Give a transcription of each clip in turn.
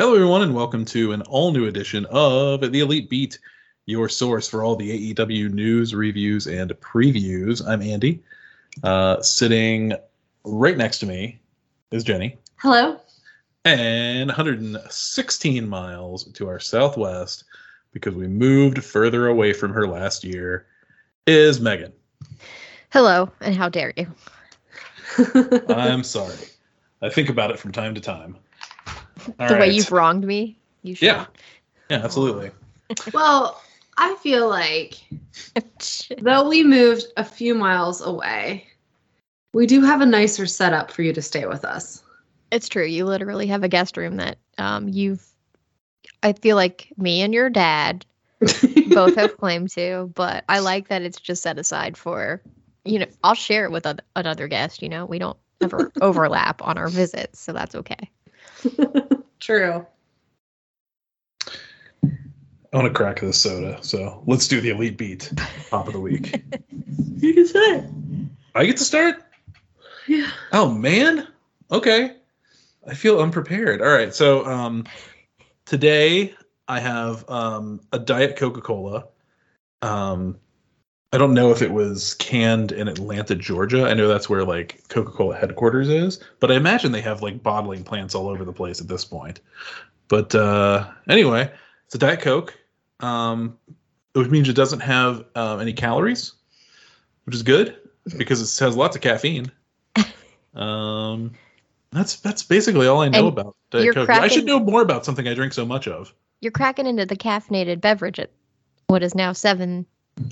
Hello, everyone, and welcome to an all new edition of The Elite Beat, your source for all the AEW news, reviews, and previews. I'm Andy. Uh, sitting right next to me is Jenny. Hello. And 116 miles to our southwest, because we moved further away from her last year, is Megan. Hello, and how dare you? I'm sorry. I think about it from time to time. All the way you've wronged me. You should. Yeah. Yeah, absolutely. well, I feel like though we moved a few miles away, we do have a nicer setup for you to stay with us. it's true. You literally have a guest room that um you've. I feel like me and your dad both have claim to, but I like that it's just set aside for. You know, I'll share it with oth- another guest. You know, we don't ever overlap on our visits, so that's okay. True. I want to crack this soda, so let's do the elite beat. Top of the week. You can say. I get to start? Yeah. Oh man. Okay. I feel unprepared. All right. So um today I have um a diet Coca-Cola. Um I don't know if it was canned in Atlanta, Georgia. I know that's where like Coca-Cola headquarters is, but I imagine they have like bottling plants all over the place at this point. But uh anyway, it's a diet Coke. Um which means it doesn't have um, any calories, which is good because it has lots of caffeine. Um, that's that's basically all I know And about Diet Coke. I should know more about something I drink so much of. You're cracking into the caffeinated beverage at what is now seven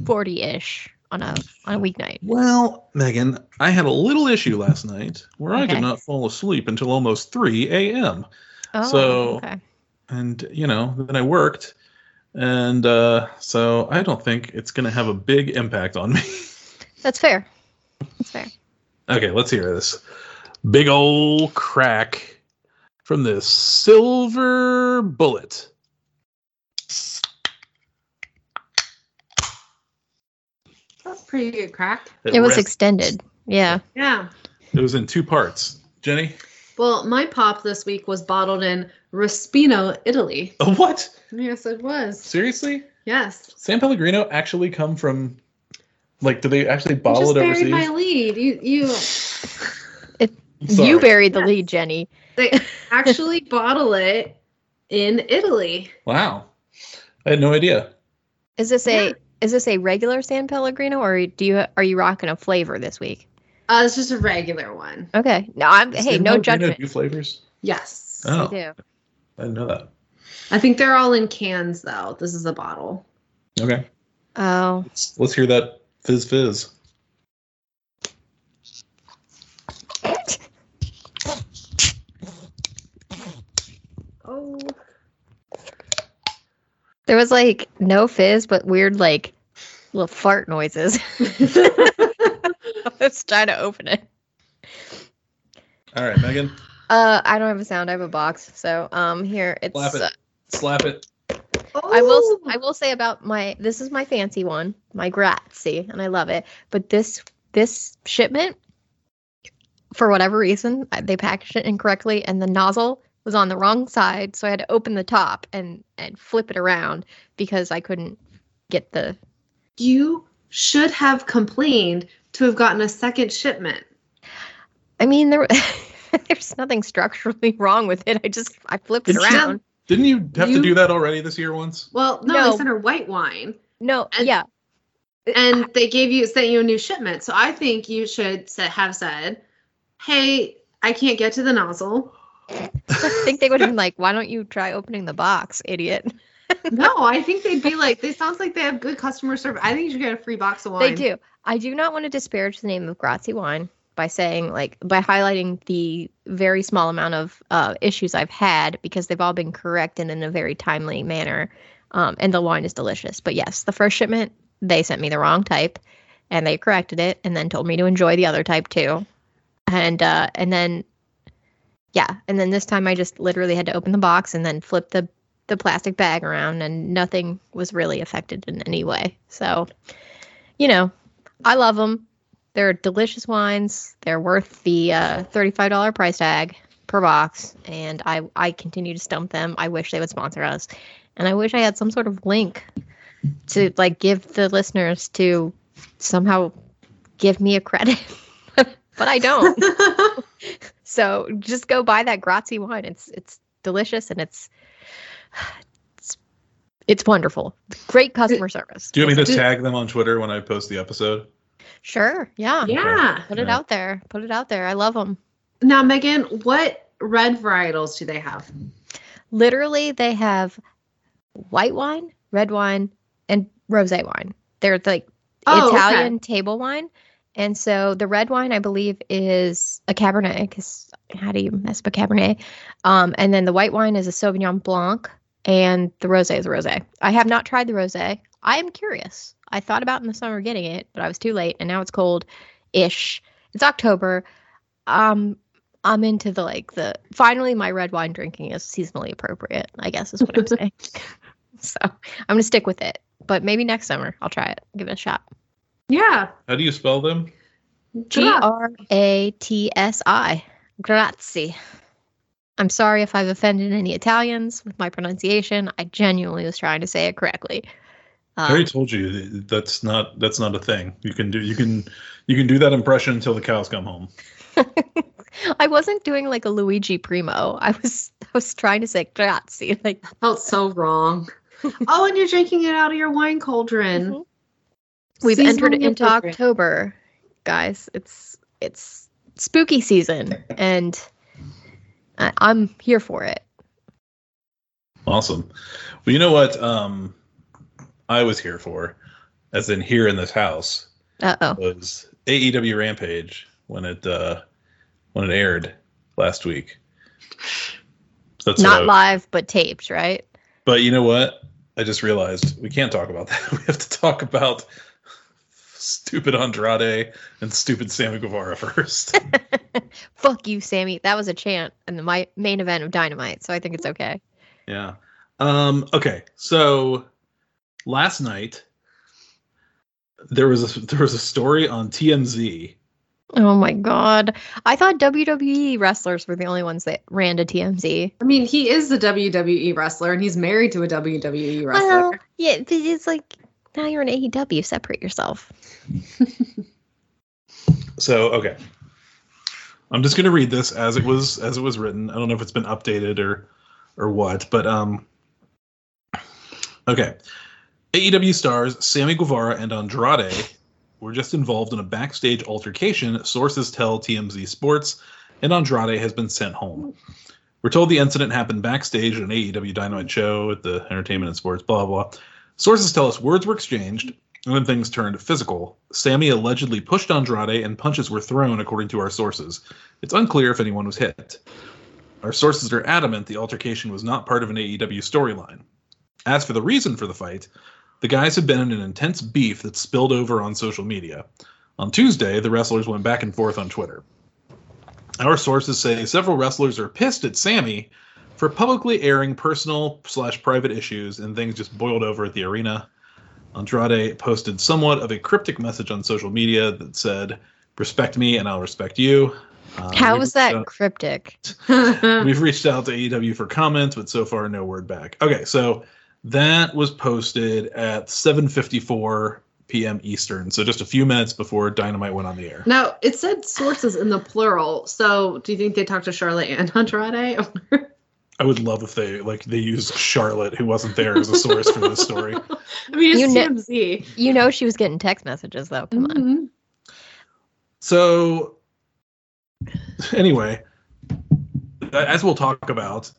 forty ish on a on a weeknight. Well, Megan, I had a little issue last night where I Okay. did not fall asleep until almost 3 a.m. Oh, So- okay. And, you know, then I worked. And uh, so I don't think it's going to have a big impact on me. That's fair. That's fair. Okay, let's hear this. Big old crack from this silver bullet. Pretty good crack. It was rest- extended. Yeah. Yeah. it was in two parts. Jenny? Well, my pop this week was bottled in Raspino, Italy. Oh, what? Yes, it was. Seriously? Yes. San Pellegrino actually come from like do they actually You bottle just it buried my lead. You you Sorry. You buried the Yes. lead, Jenny. they actually bottle it in Italy. Wow. I had no idea. Is this a Yeah. Is this a regular San Pellegrino or do you are you rocking a flavor this week? Uh, it's just a regular one. Okay. No, I'm Does hey, no Pellegrino judgment. Do flavors? Yes. Oh, I do. I didn't know that. I think they're all in cans though. This is a bottle. Okay. Oh. Let's, let's hear that fizz fizz. Oh. There was like no fizz, but weird like little fart noises. I was trying to open it. All right, Megan, Uh, I don't have a sound. I have a box. So um, here it's. slap it. uh, Slap it. I will. Oh. I will say about my. This is my fancy one, my Grazie, and I love it. But this this shipment, for whatever reason, they packaged it incorrectly, and the nozzle was on the wrong side, so I had to open the top and and flip it around because I couldn't get the. You should have complained to have gotten a second shipment. I mean, there. There's nothing structurally wrong with it. I just I flipped it It's just- around. Didn't you have to do that already this year once? Well, no, No. they sent her white wine, No, and- yeah, and they gave you sent you a new shipment. So I think you should sa- have said, "Hey, I can't get to the nozzle." I think they would have been like, "Why don't you try opening the box, idiot?" no, I think they'd be like, this sounds like they have good customer service." I think you should get a free box of wine. They do. I do not want to disparage the name of Grazie wine by saying like by highlighting the very small amount of uh, issues I've had because they've all been corrected in a very timely manner, um, and the wine is delicious. But yes, the first shipment they sent me the wrong type, and they corrected it, and then told me to enjoy the other type too, and uh, and then yeah, and then this time I just literally had to open the box and then flip the the plastic bag around, and nothing was really affected in any way. So, you know, I love them. They're delicious wines. They're worth the uh, $35 price tag. per box, and I I continue to stump them. I wish they would sponsor us, and I wish I had some sort of link to like give the listeners to somehow give me a credit, but I don't. so just go buy that Grazie wine. It's it's delicious and it's it's it's wonderful. Great customer service. Do you want me to tag them on Twitter when I post the episode? Sure. Yeah. Yeah. Put it Yeah. out there. Put it out there. I love them. Now, Megan, what red varietals do they have? Literally, they have white wine, red wine, and rosé wine. They're like Oh, okay. Italian table wine. And so the red wine, I believe, is a Cabernet. Because how do you mess up a Cabernet? Um, and then the white wine is a Sauvignon Blanc, and the rosé is a rosé. I have not tried the rosé. I am curious. I thought about in the summer getting it, but I was too late, and now it's cold-ish. It's October. Um, I'm into the like the. Finally, my red wine drinking is seasonally appropriate. I guess is what I'm saying. so I'm gonna stick with it. But maybe next summer I'll try it. Give it a shot. Yeah. How do you spell them? G R A T S I. Grazie. I'm sorry if I've offended any Italians with my pronunciation. I genuinely was trying to say it correctly. I Um, already told you that's not that's not a thing. You can do you can you can do that impression until the cows come home. I wasn't doing like a Luigi Primo. I was I was trying to say grazie. Like Felt so wrong. oh, and you're drinking it out of your wine cauldron. Mhm. We've entered into appropriate. October, guys. It's it's spooky season, and I, I'm here for it. Awesome. Well, you know what? Um, I was here for, as in here in this house, Uh oh. was AEW Rampage when it uh, when it aired last week. That's what I- Not live, but taped, right? But you know what? I just realized we can't talk about that. We have to talk about stupid Andrade and stupid Sammy Guevara first. Fuck you, Sammy. That was a chant in the my main event of Dynamite, so I think it's okay. yeah. Um, okay. So last night there was a there was a story on TMZ. Oh my god. I thought WWE wrestlers were the only ones that ran to TMZ. I mean, he is the WWE wrestler and he's married to a WWE wrestler. Well, yeah, but it's like now you're in AEW, separate yourself. So okay. I'm just gonna read this as it was as it was written. I don't know if it's been updated or or what, but um okay. AEW stars Sammy Guevara and Andrade were just involved in a backstage altercation, sources tell TMZ Sports, and Andrade has been sent home. We're told the incident happened backstage at an AEW Dynamite show at the Entertainment and Sports, blah, blah. Sources tell us words were exchanged, and then things turned physical. Sammy allegedly pushed Andrade, and punches were thrown, according to our sources. It's unclear if anyone was hit. Our sources are adamant the altercation was not part of an AEW storyline. As for the reason for the fight, the guys had been in an intense beef that spilled over on social media. On Tuesday, the wrestlers went back and forth on Twitter. Our sources say several wrestlers are pissed at Sammy for publicly airing personal slash private issues, and things just boiled over at the arena. Andrade posted somewhat of a cryptic message on social media that said, "Respect me, and I'll respect you." Uh, How was that out- cryptic? We've reached out to AEW for comments, but so far no word back. Okay, so that was posted at 7:54 p.m. Eastern, so just a few minutes before Dynamite went on the air. now, it said sources in the plural. So, do you think they talked to Charlotte and Andrade? I would love if they like they used Charlotte, who wasn't there, as a source for this story. I mean, it's You kn- TMZ. You know she was getting text messages though. Come on. Mhm. So, anyway, as we'll talk about,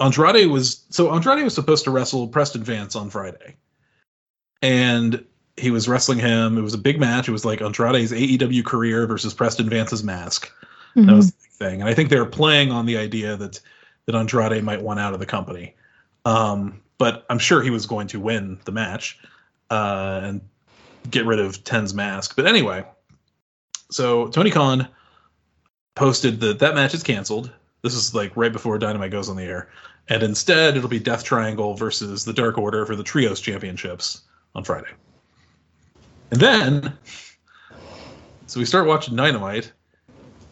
Andrade was so Andrade was supposed to wrestle Preston Vance on Friday, and he was wrestling him. It was a big match. It was like Andrade's AEW career versus Preston Vance's mask. That Mhm. was the big thing, and I think they're playing on the idea that that Andrade might want out of the company. Um, but I'm sure he was going to win the match uh, and get rid of Ten's mask. But anyway, so Tony Khan posted that that match is canceled. This is like right before Dynamite goes on the air, and instead it'll be Death Triangle versus the Dark Order for the Trios Championships on Friday. And then, so we start watching Dynamite,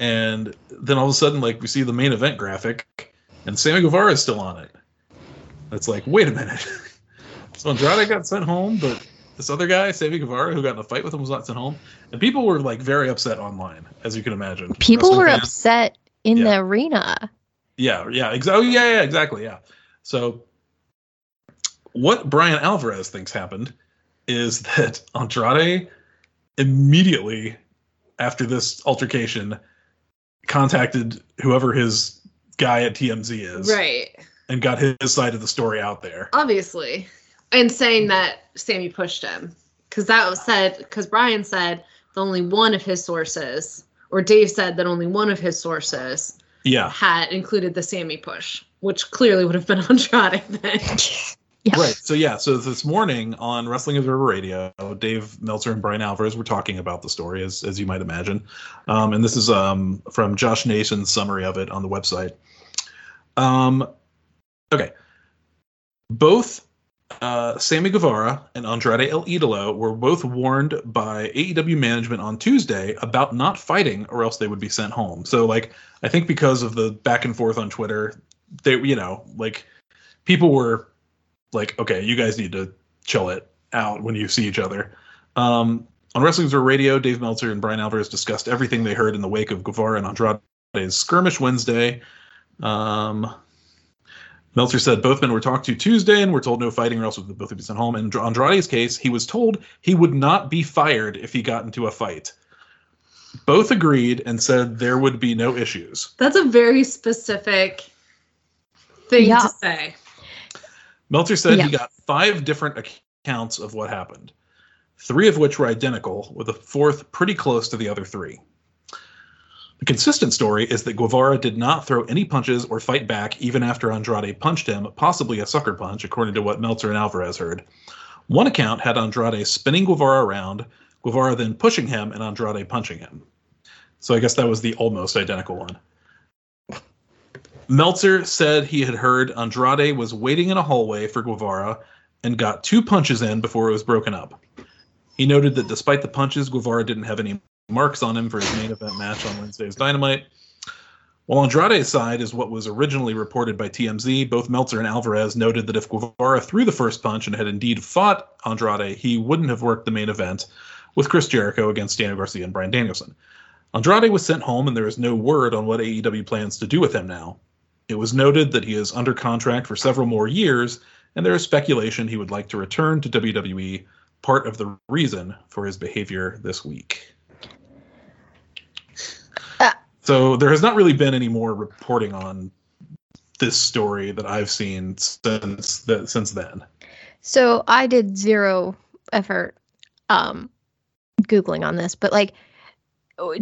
and then all of a sudden, like we see the main event graphic, and Sammy Guevara is still on it. It's like, wait a minute. so Andrade got sent home, but this other guy, Sammy Guevara, who got in a fight with him, was not sent home. And people were like very upset online, as you can imagine. People were fans. upset in yeah. the arena. Yeah, yeah, exactly. Oh, yeah, yeah, exactly. Yeah. So, what Bryan Alvarez thinks happened is that Andrade immediately after this altercation contacted whoever his guy at TMZ is. Right. And got his side of the story out there. Obviously. And saying that Sammy pushed him. Because that was said, because Bryan said that only one of his sources, or Dave said that only one of his sources yeah. had included the Sammy push, which clearly would have been Andrade then. Right. So yeah. So this morning on Wrestling Observer Radio, Dave Meltzer and Bryan Alvarez were talking about the story, as as you might imagine, um, and this is um, from Josh Nason's summary of it on the website. Um, okay. Both uh, Sammy Guevara and Andrade El Idolo were both warned by AEW management on Tuesday about not fighting, or else they would be sent home. So like, I think because of the back and forth on Twitter, they you know like people were like, okay, you guys need to chill it out when you see each other. Um, on Wrestling Observer Radio, Dave Meltzer and Bryan Alvarez discussed everything they heard in the wake of Guevara and Andrade's skirmish Wednesday. Um, Meltzer said both men were talked to Tuesday and were told no fighting or else would both be sent home. In Andrade's case, he was told he would not be fired if he got into a fight. Both agreed and said there would be no issues. That's a very specific thing yeah. to say. Meltzer said yeah. he got five different accounts of what happened, three of which were identical, with a fourth pretty close to the other three. The consistent story is that Guevara did not throw any punches or fight back even after Andrade punched him, possibly a sucker punch, according to what Meltzer and Alvarez heard. One account had Andrade spinning Guevara around, Guevara then pushing him, and Andrade punching him. So I guess that was the almost identical one. Meltzer said he had heard Andrade was waiting in a hallway for Guevara and got two punches in before it was broken up. He noted that despite the punches, Guevara didn't have any marks on him for his main event match on Wednesday's Dynamite. While Andrade's side is what was originally reported by TMZ, both Meltzer and Alvarez noted that if Guevara threw the first punch and had indeed fought Andrade, he wouldn't have worked the main event with Chris Jericho against Daniel Garcia and Bryan Danielson. Andrade was sent home, and there is no word on what AEW plans to do with him now. It was noted that he is under contract for several more years, and there is speculation he would like to return to WWE, part of the reason for his behavior this week. Uh, so there has not really been any more reporting on this story that I've seen since that since then. So I did zero effort um googling on this, but like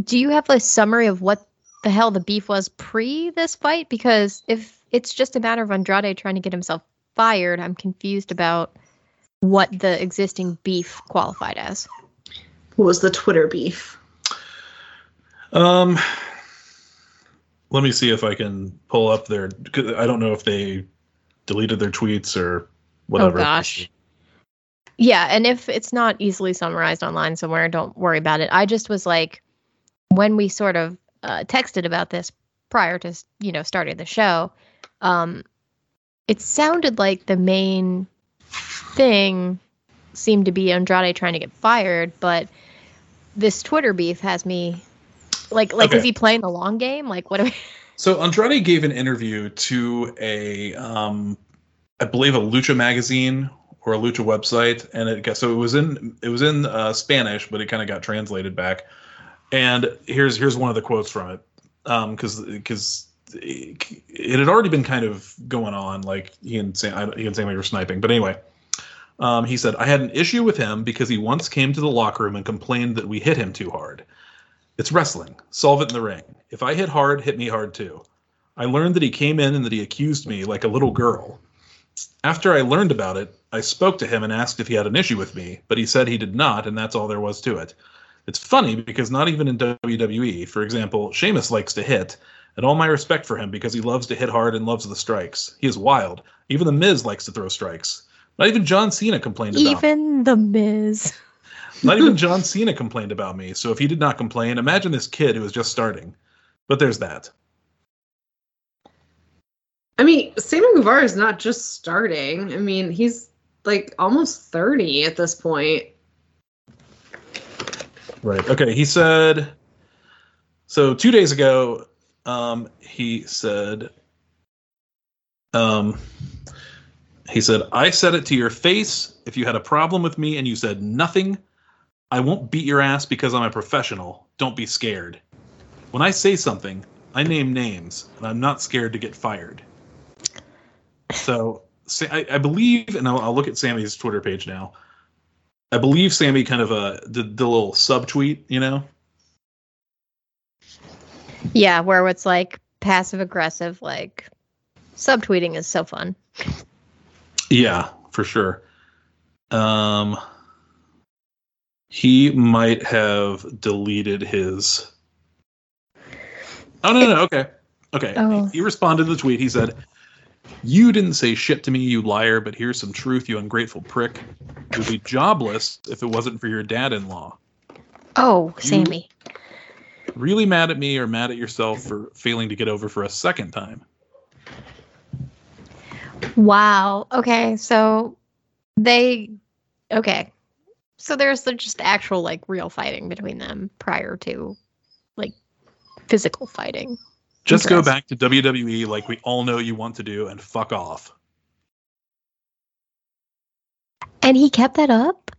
do you have a summary of what the hell the beef was pre this fight because if it's just a matter of Andrade trying to get himself fired, I'm confused about what the existing beef qualified as. What was the Twitter beef? Um, let me see if I can pull up their. I don't know if they deleted their tweets or whatever. Oh gosh. Yeah, and if it's not easily summarized online somewhere, don't worry about it. I just was like, when we sort of uh, texted about this prior to you know starting the show, um, it sounded like the main thing seemed to be Andrade trying to get fired, but this Twitter beef has me like like okay. is he playing the long game? Like what? Are we... So Andrade gave an interview to a um, I believe a Lucha magazine or a Lucha website, and it got so it was in it was in uh, Spanish, but it kind of got translated back. And here's here's one of the quotes from it, because um, because it had already been kind of going on, like he and Sam, he and Sammy were sniping. But anyway, um, he said I had an issue with him because he once came to the locker room and complained that we hit him too hard. It's wrestling. Solve it in the ring. If I hit hard, hit me hard too. I learned that he came in and that he accused me like a little girl. After I learned about it, I spoke to him and asked if he had an issue with me, but he said he did not, and that's all there was to it. It's funny because not even in WWE, for example, Sheamus likes to hit, and all my respect for him because he loves to hit hard and loves the strikes. He is wild. Even The Miz likes to throw strikes. Not even John Cena complained about Even The Miz. not even John Cena complained about me. So if he did not complain, imagine this kid who is just starting. But there's that. I mean, Sammy Guevara is not just starting. I mean, he's like almost 30 at this point. Right. Okay. He said. So two days ago, um, he said. Um, he said, "I said it to your face. If you had a problem with me and you said nothing, I won't beat your ass because I'm a professional. Don't be scared. When I say something, I name names, and I'm not scared to get fired." So I, I believe, and I'll, I'll look at Sammy's Twitter page now. I believe Sammy kind of uh did the little subtweet, you know. Yeah, where it's like passive aggressive, like subtweeting is so fun. Yeah, for sure. Um, he might have deleted his. Oh no, no, no okay, okay. Oh. He responded to the tweet. He said, "You didn't say shit to me, you liar. But here's some truth, you ungrateful prick. You'd be jobless if it wasn't for your dad-in-law. Oh, You- Sammy. Really mad at me or mad at yourself for failing to get over for a second time." Wow. Okay, so they okay. So there's the just actual like real fighting between them prior to like physical fighting. Just go back to WWE like we all know you want to do and fuck off. And he kept that up?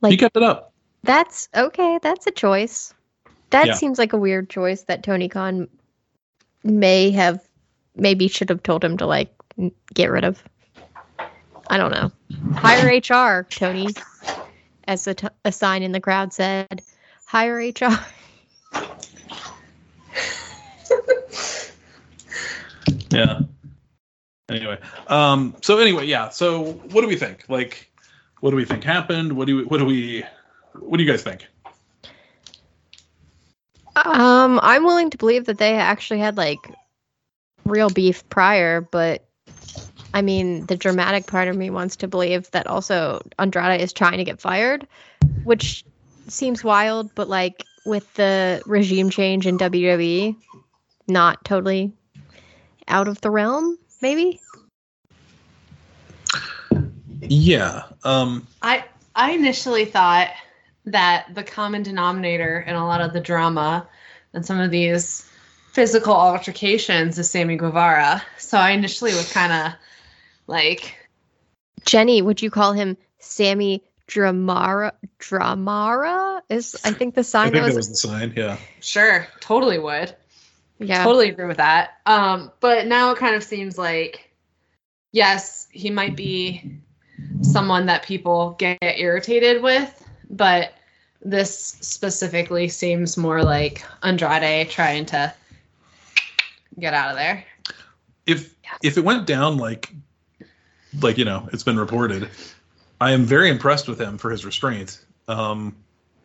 Like he kept it up. that's okay, that's a choice. That Yeah. seems like a weird choice that Tony Khan may have maybe should have told him to like get rid of. I don't know. Hire HR, Tony. As a, t- a sign in the crowd said, hire HR. Yeah. Anyway, um, so anyway, yeah. So what do we think? Like, what do we think happened? What do we, what do we, what do you guys think? Um, I'm willing to believe that they actually had like real beef prior, but I mean, the dramatic part of me wants to believe that also Andrade is trying to get fired, which seems wild, but like with the regime change in WWE, not totally out of the realm, maybe. Yeah. Um, I I initially thought that the common denominator in a lot of the drama and some of these physical altercations is Sammy Guevara. So I initially was kind of like, Jenny, would you call him Sammy Dramara? Dramara is I think the sign I sign think that that was, was the sign. Yeah. sure, totally would. Yeah. Totally agree with that. Um, but now it kind of seems like, yes, he might be someone that people get irritated with, but this specifically seems more like Andrade trying to get out of there. If if it went down like, like you know, it's been reported, I am very impressed with him for his restraint. Um,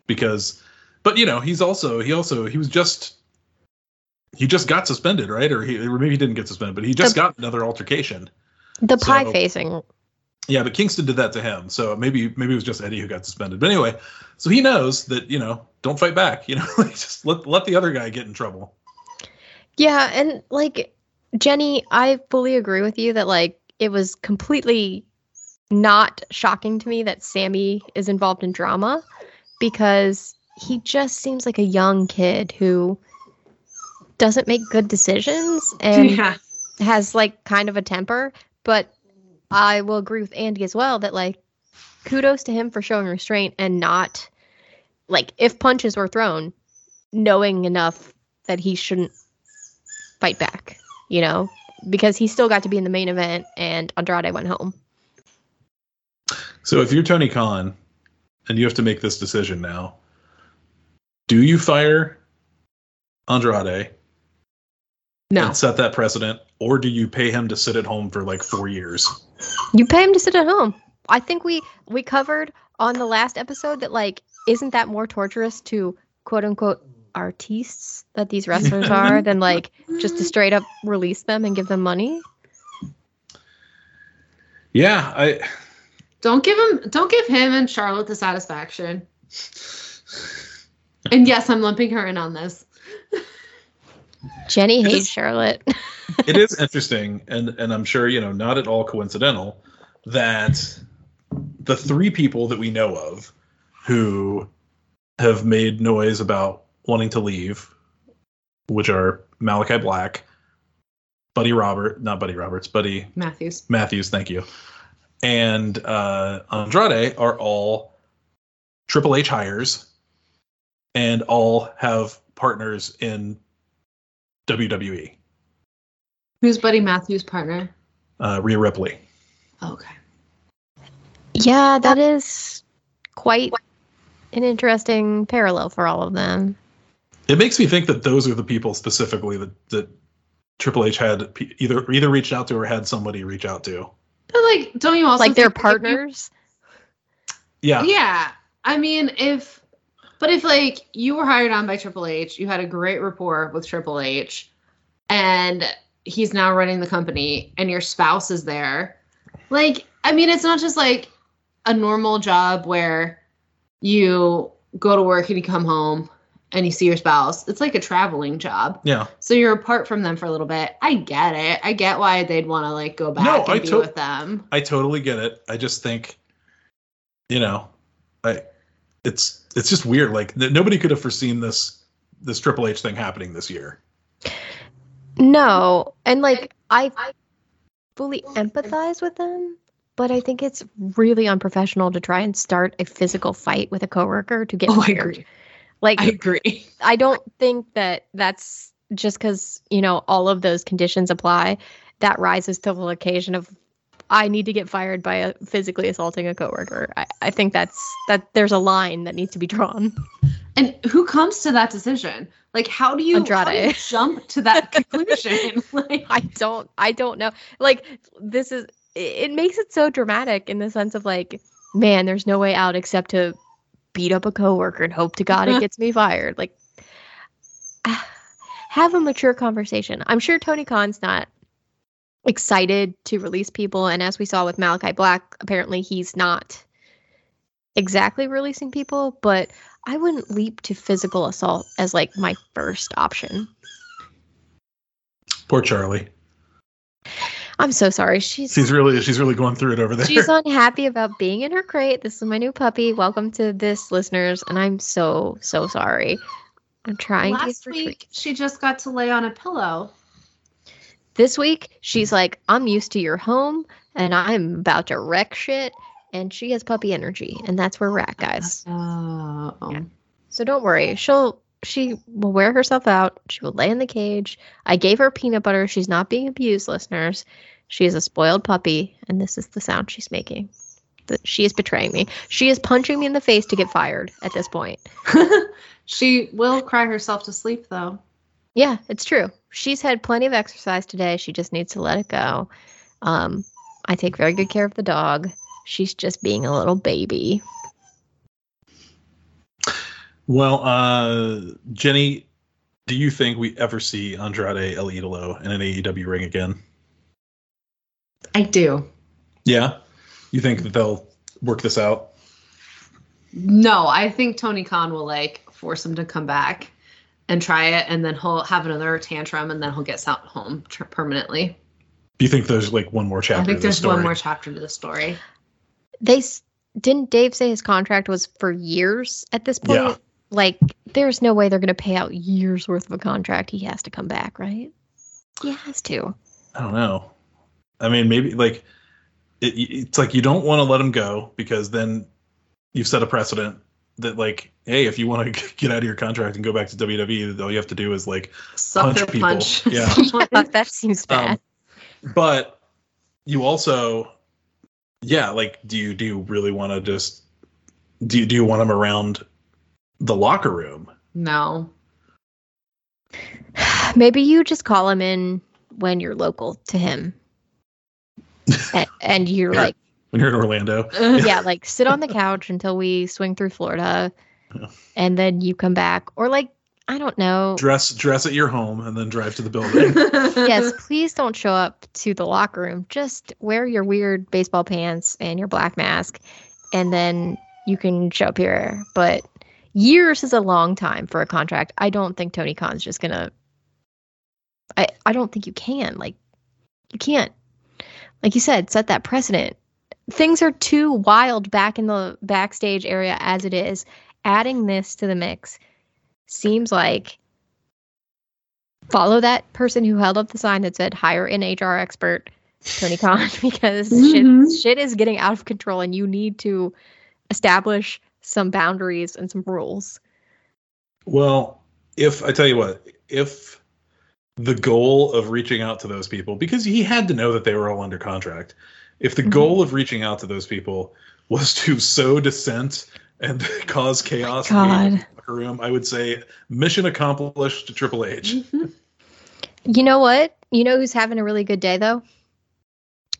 because, but you know, he's also he also he was just. He just got suspended, right? Or he, or maybe he didn't get suspended, but he just The- got another altercation. The So- pie facing. Yeah, but Kingston did that to him, so maybe maybe it was just Eddie who got suspended. But anyway, so he knows that you know don't fight back. You know, just let let the other guy get in trouble. Yeah, and like Jenny, I fully agree with you that like it was completely not shocking to me that Sammy is involved in drama because he just seems like a young kid who doesn't make good decisions and yeah. has like kind of a temper, but I will agree with Andy as well that like kudos to him for showing restraint and not like if punches were thrown, knowing enough that he shouldn't fight back, you know, because he still got to be in the main event and Andrade went home. So if you're Tony Khan and you have to make this decision now, do you fire Andrade No. and set that precedent, or do you pay him to sit at home for like four years? You pay him to sit at home. I think we we covered on the last episode that like isn't that more torturous to quote unquote artistes that these wrestlers are than like just to straight up release them and give them money? Yeah, I Don't give him don't give him and Charlotte the satisfaction. And yes, I'm lumping her in on this. Jenny It hates is- Charlotte. it is interesting, and and I'm sure you know, not at all coincidental, that the three people that we know of who have made noise about wanting to leave, which are Malachi Black, Buddy Robert, not Buddy Roberts, Buddy Matthews. Matthews, thank you, and uh, Andrade are all Triple H hires, and all have partners in. WWE. Who's Buddy Matthews' partner? Uh, Rhea Ripley. Okay. yeah, that is quite an interesting parallel for all of them. It makes me think that those are the people specifically that, that Triple H had either either reached out to or had somebody reach out to. But like, don't you also like their think that partners. Yeah, Yeah. I mean, if, but if like you were hired on by Triple H, you had a great rapport with Triple H, and he's now running the company, and your spouse is there, like, I mean, it's not just like a normal job where you go to work and you come home and you see your spouse. It's like a traveling job. yeah. So you're apart from them for a little bit. I get it. I get why they'd want to like go back No, and I be to- with them. I totally get it. I just think, you know, I it's it's just weird. Like th- nobody could have foreseen this this Triple H thing happening this year. No, and like I fully empathize with them, but I think it's really unprofessional to try and start a physical fight with a coworker to get Oh, I fired. agree. Like I agree. I don't think that that's just because you know all of those conditions apply. That rises to the occasion of I need to get fired by a physically assaulting a coworker. I, I think that's that there's a line that needs to be drawn. And who comes to that decision? Like, how do you, how do you jump to that conclusion? like, I don't I don't know. Like this is it it makes it so dramatic in the sense of like, man, there's no way out except to beat up a coworker and hope to God it uh-huh. gets me fired. Like have a mature conversation. I'm sure Tony Khan's not excited to release people and as we saw with Malachi Black, apparently he's not exactly releasing people, but I wouldn't leap to physical assault as like my first option. Poor Charlie. I'm so sorry. She's She's really she's really going through it over there. She's unhappy about being in her crate. This is my new puppy. Welcome to this, listeners. And I'm so, so sorry. I'm trying to last get week, treat- she just got to lay on a pillow. This week, she's like, I'm used to your home and I'm about to wreck shit. And she has puppy energy. And that's where we're at, guys. Uh, oh. Yeah. So don't worry. She'll, she will wear herself out. She will lay in the cage. I gave her peanut butter. She's not being abused, listeners. She is a spoiled puppy. And this is the sound she's making. That she is betraying me. She is punching me in the face to get fired at this point. she will cry herself to sleep, though. Yeah, it's true. She's had plenty of exercise today. She just needs to let it go. Um, I take very good care of the dog. She's just being a little baby. Well, uh, Jenny, do you think we ever see Andrade El Idolo in an AEW ring again? I do. Yeah, you think that they'll work this out? No, I think Tony Khan will like force him to come back and try it, and then he'll have another tantrum, and then he'll get sent home tr- permanently. Do you think there's like one more chapter? I think to this there's one story? more chapter to the story. They s- didn't Dave say his contract was for years at this point? Yeah. Like, there's no way they're going to pay out years worth of a contract. He has to come back, right? He has to. I don't know. I mean, maybe like it, it's like you don't want to let him go because then you've set a precedent that like, hey, if you want to get out of your contract and go back to WWE, all you have to do is like. Sucker Punch people. punch. Yeah. Yeah, that seems bad. Um, but you also, yeah, like, do you do you really want to just do you, do you want him around the locker room? no. Maybe you just call him in when you're local to him. and, and you're like, when you're in Orlando? Uh, yeah, like sit on the couch until we swing through Florida, Yeah. and then you come back, or like I don't know. Dress dress at your home and then drive to the building. yes, please don't show up to the locker room. Just wear your weird baseball pants and your black mask, and then you can show up here. But years is a long time for a contract. I don't think Tony Khan's just gonna I, I don't think you can. Like, you can't, like you said, set that precedent. Things are too wild back in the backstage area as it is. Adding this to the mix seems like follow that person who held up the sign that said hire an HR expert, Tony Khan, because Mhm. shit, shit is getting out of control and you need to establish some boundaries and some rules. Well, if I tell you what, if the goal of reaching out to those people, because he had to know that they were all under contract, if the Mhm. goal of reaching out to those people was to sow dissent and cause chaos in God. the locker room, I would say mission accomplished to Triple H. You know what? You know who's having a really good day though?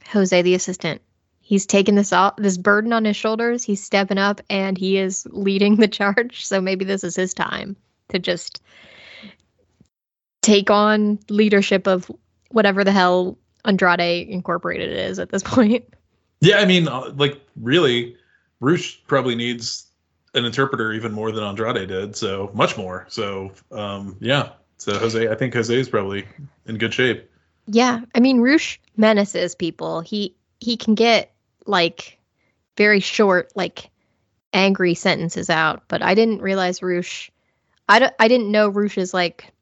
Jose, the assistant. He's taking this off this burden on his shoulders. He's stepping up and he is leading the charge. So maybe this is his time to just take on leadership of whatever the hell Andrade Incorporated is at this point. Yeah, I mean, uh, like really, Roosh probably needs an interpreter even more than Andrade did, so much more. So, um, yeah. So Jose, I think Jose is probably in good shape. Yeah, I mean Roosh menaces people. He he can get like very short, like angry sentences out. But I didn't realize Roosh. I don't. I didn't know Roosh's like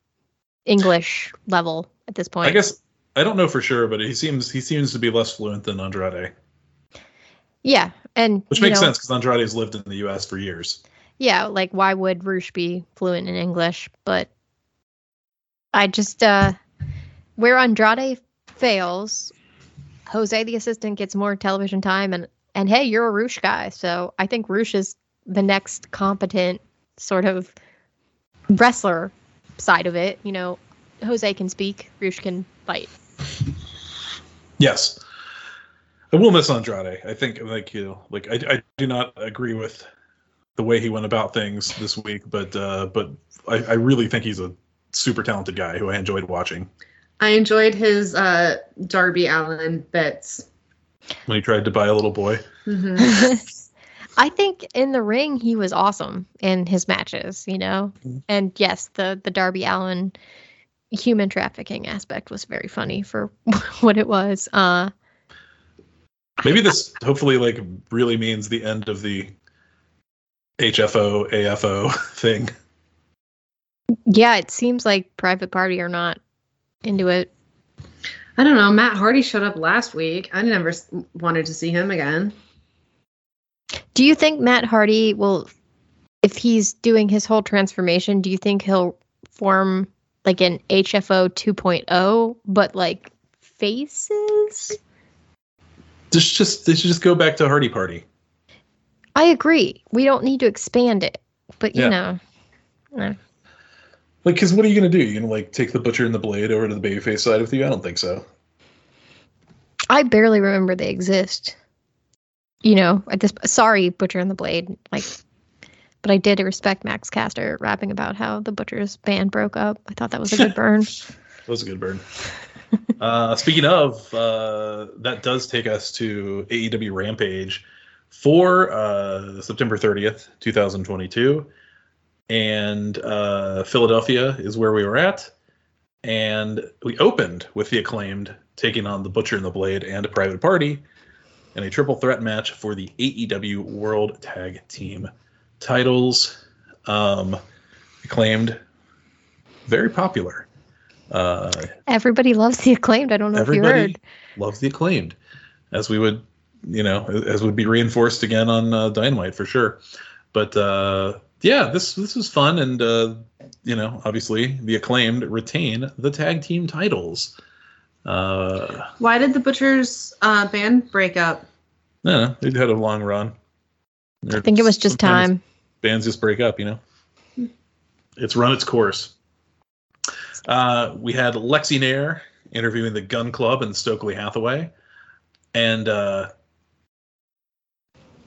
English level at this point. I guess I don't know for sure, but he seems he seems to be less fluent than Andrade, Yeah, and which makes know, sense because Andrade has lived in the U.S. for years. Yeah, like why would Roosh be fluent in English? But I just uh where Andrade fails, Jose the assistant gets more television time and and hey, you're a Roosh guy, so I think Roosh is the next competent sort of wrestler side of it. You know, Jose can speak, Roosh can fight. Yes, I will miss Andrade. I think like you know, like I, I do not agree with the way he went about things this week, but uh, but I, I really think he's a super talented guy who I enjoyed watching I enjoyed his uh, Darby Allin bits. when he tried to buy a little boy. Mhm. I think in the ring he was awesome in his matches, you know. Mhm. And yes, the the Darby Allin human trafficking aspect was very funny for what it was. Uh Maybe this hopefully like really means the end of the HFO AFO thing. yeah, it seems like Private Party are not into it. I don't know. Matt Hardy showed up last week. I never wanted to see him again. Do you think Matt Hardy will if he's doing his whole transformation, do you think he'll form like an HFO 2.0 but like faces? Just just they should just go back to Hardy Party. I agree. We don't need to expand it, but you Yeah. know, uh, Like, because what are you gonna do? You gonna like take the butcher and the blade over to the babyface side with you? I don't think so. I barely remember they exist. You know, at this sorry, Butcher and the Blade, like, but I did respect Max Caster rapping about how the Butcher's band broke up. I thought that was a good burn. That was a good burn. uh, speaking of, uh, that does take us to AEW Rampage for uh, September 30th, 2022. And uh, Philadelphia is where we were at. And we opened with the acclaimed taking on the Butcher and the Blade and a private party in a triple threat match for the AEW World Tag Team titles. Um, acclaimed, very popular. Uh, Everybody loves the acclaimed. I don't know if you everybody heard. loves the acclaimed, as we would, you know, as would be reinforced again on uh, Dynamite for sure. But uh, yeah, this this was fun, and uh, you know, obviously the acclaimed retain the tag team titles. Uh, Why did the Butcher's uh, band break up? I don't they've had a long run. I think it was just time. bands just break up, you know. It's run its course. Uh, we had Lexy Nair interviewing the Gunn Club and Stokely Hathaway, and uh,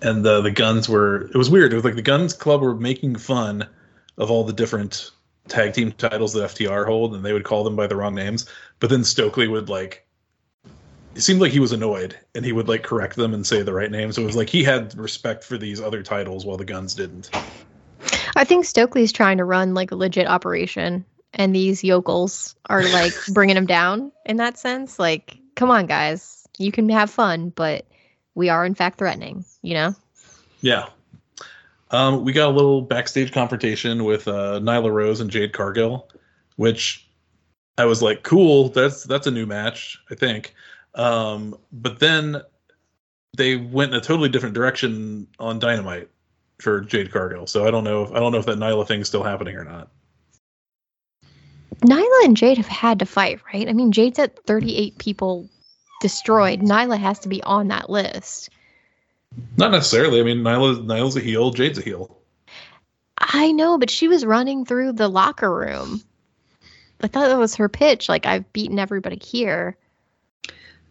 and the the Gunns were. It was weird. It was like the Gunns Club were making fun of all the different tag team titles that FTR hold, and they would call them by the wrong names. But then Stokely would like. It seemed like he was annoyed, and he would like correct them and say the right name. So it was like he had respect for these other titles while the Gunns didn't. I think Stokely's trying to run like a legit operation, and these yokels are like bringing him down in that sense. Like, come on, guys, you can have fun, but we are in fact threatening. You know? Yeah. Um, we got a little backstage confrontation with uh, Nyla Rose and Jade Cargill, which I was like, cool. That's that's a new match, I think. Um, but then they went in a totally different direction on Dynamite for Jade Cargill. So I don't know. If, I don't know if that Nyla thing's still happening or not. Nyla and Jade have had to fight, right? I mean, Jade's at 38 people destroyed. Nyla has to be on that list. Not necessarily. I mean, Nyla Nyla's a heel. Jade's a heel. I know, but she was running through the locker room. I thought that was her pitch. Like I've beaten everybody here.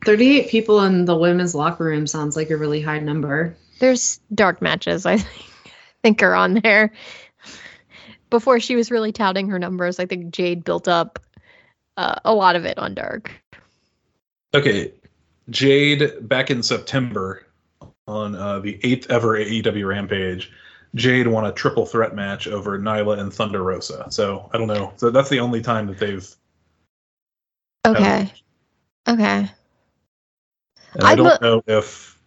38 people in the women's locker room sounds like a really high number. There's dark matches, I think, are on there. Before she was really touting her numbers, I think Jade built up uh, a lot of it on dark. Okay, Jade back in September on uh, the eighth ever AEW Rampage, Jade won a triple threat match over Nyla and Thunder Rosa. So I don't know. So that's the only time that they've. Okay. Okay. And I, I don't know if.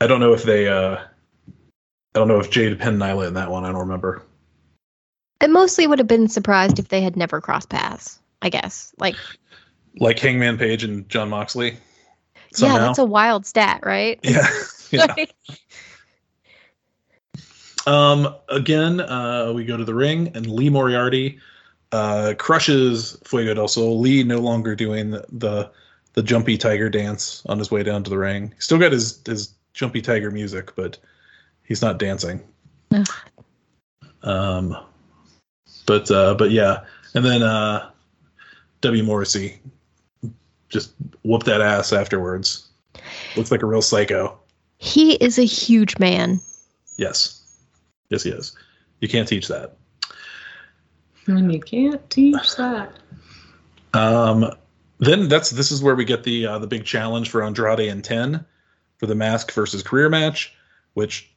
I don't know if they. uh I don't know if Jade pinned Nyla in that one. I don't remember. I mostly would have been surprised if they had never crossed paths. I guess like. Like Hangman Page and Jon Moxley. Somehow. Yeah, that's a wild stat, right? Yeah. yeah. um. Again, uh, we go to the ring, and Lee Moriarty uh, crushes Fuego del Sol. Lee no longer doing the, the the jumpy tiger dance on his way down to the ring. He's Still got his his jumpy tiger music, but he's not dancing. Um, but uh, but yeah, and then uh, W Morrissey just whoop that ass afterwards. Looks like a real psycho. He is a huge man. Yes, yes, he is. You can't teach that. And you can't teach that. Um, then that's this is where we get the uh, the big challenge for Andrade and Ten for the mask versus career match, which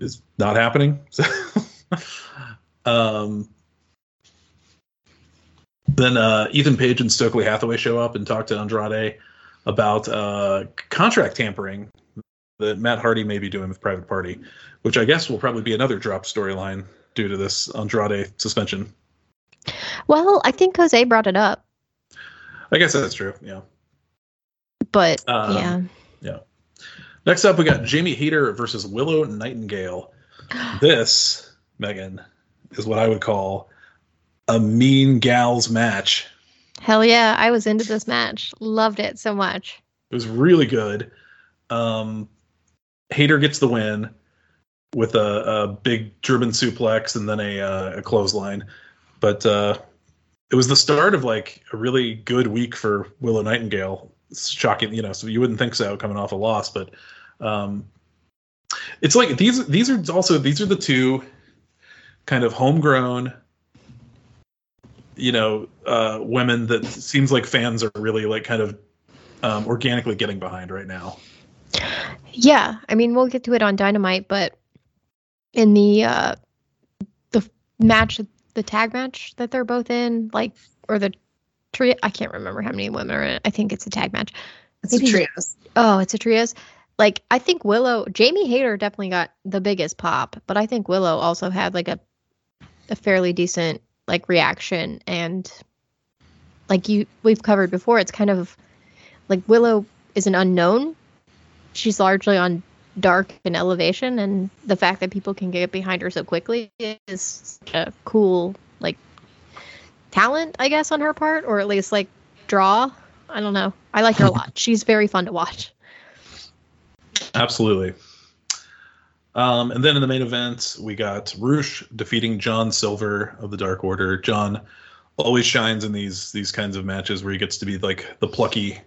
is not happening. um, then uh, Ethan Page and Stokely Hathaway show up and talk to Andrade about uh, contract tampering that Matt Hardy may be doing with Private Party, which I guess will probably be another drop storyline due to this Andrade suspension. Well, I think Jose brought it up. I guess that's true. Yeah. But um, yeah. Yeah. Next up, we got Jamie Hayter versus Willow Nightingale. this, Megan, is what I would call a mean gals match. Hell yeah, I was into this match. Loved it so much. It was really good. Um, Hayter gets the win with a, a big German suplex and then a, uh, a clothesline. But uh, it was the start of like a really good week for Willow Nightingale. It's shocking, you know, so you wouldn't think so coming off a loss, but um, it's like these these are also these are the two kind of homegrown you know uh, women that seems like fans are really like kind of um, organically getting behind right now. Yeah, I mean we'll get to it on Dynamite, but in the uh, the match, the tag match that they're both in, like or the trio, I can't remember how many women are in it. I think it's a tag match. It's Maybe, a trios. Oh, it's a trios. Like I think Willow, Jamie Hayter definitely got the biggest pop, but I think Willow also had like a a fairly decent like reaction and like you we've covered before it's kind of like willow is an unknown she's largely on dark and elevation and the fact that people can get behind her so quickly is a cool like talent i guess on her part or at least like draw. I don't know. I like her a lot. She's very fun to watch. Absolutely. Um, and then in the main event, we got Rush defeating John Silver of the Dark Order. John always shines in these these kinds of matches where he gets to be like the plucky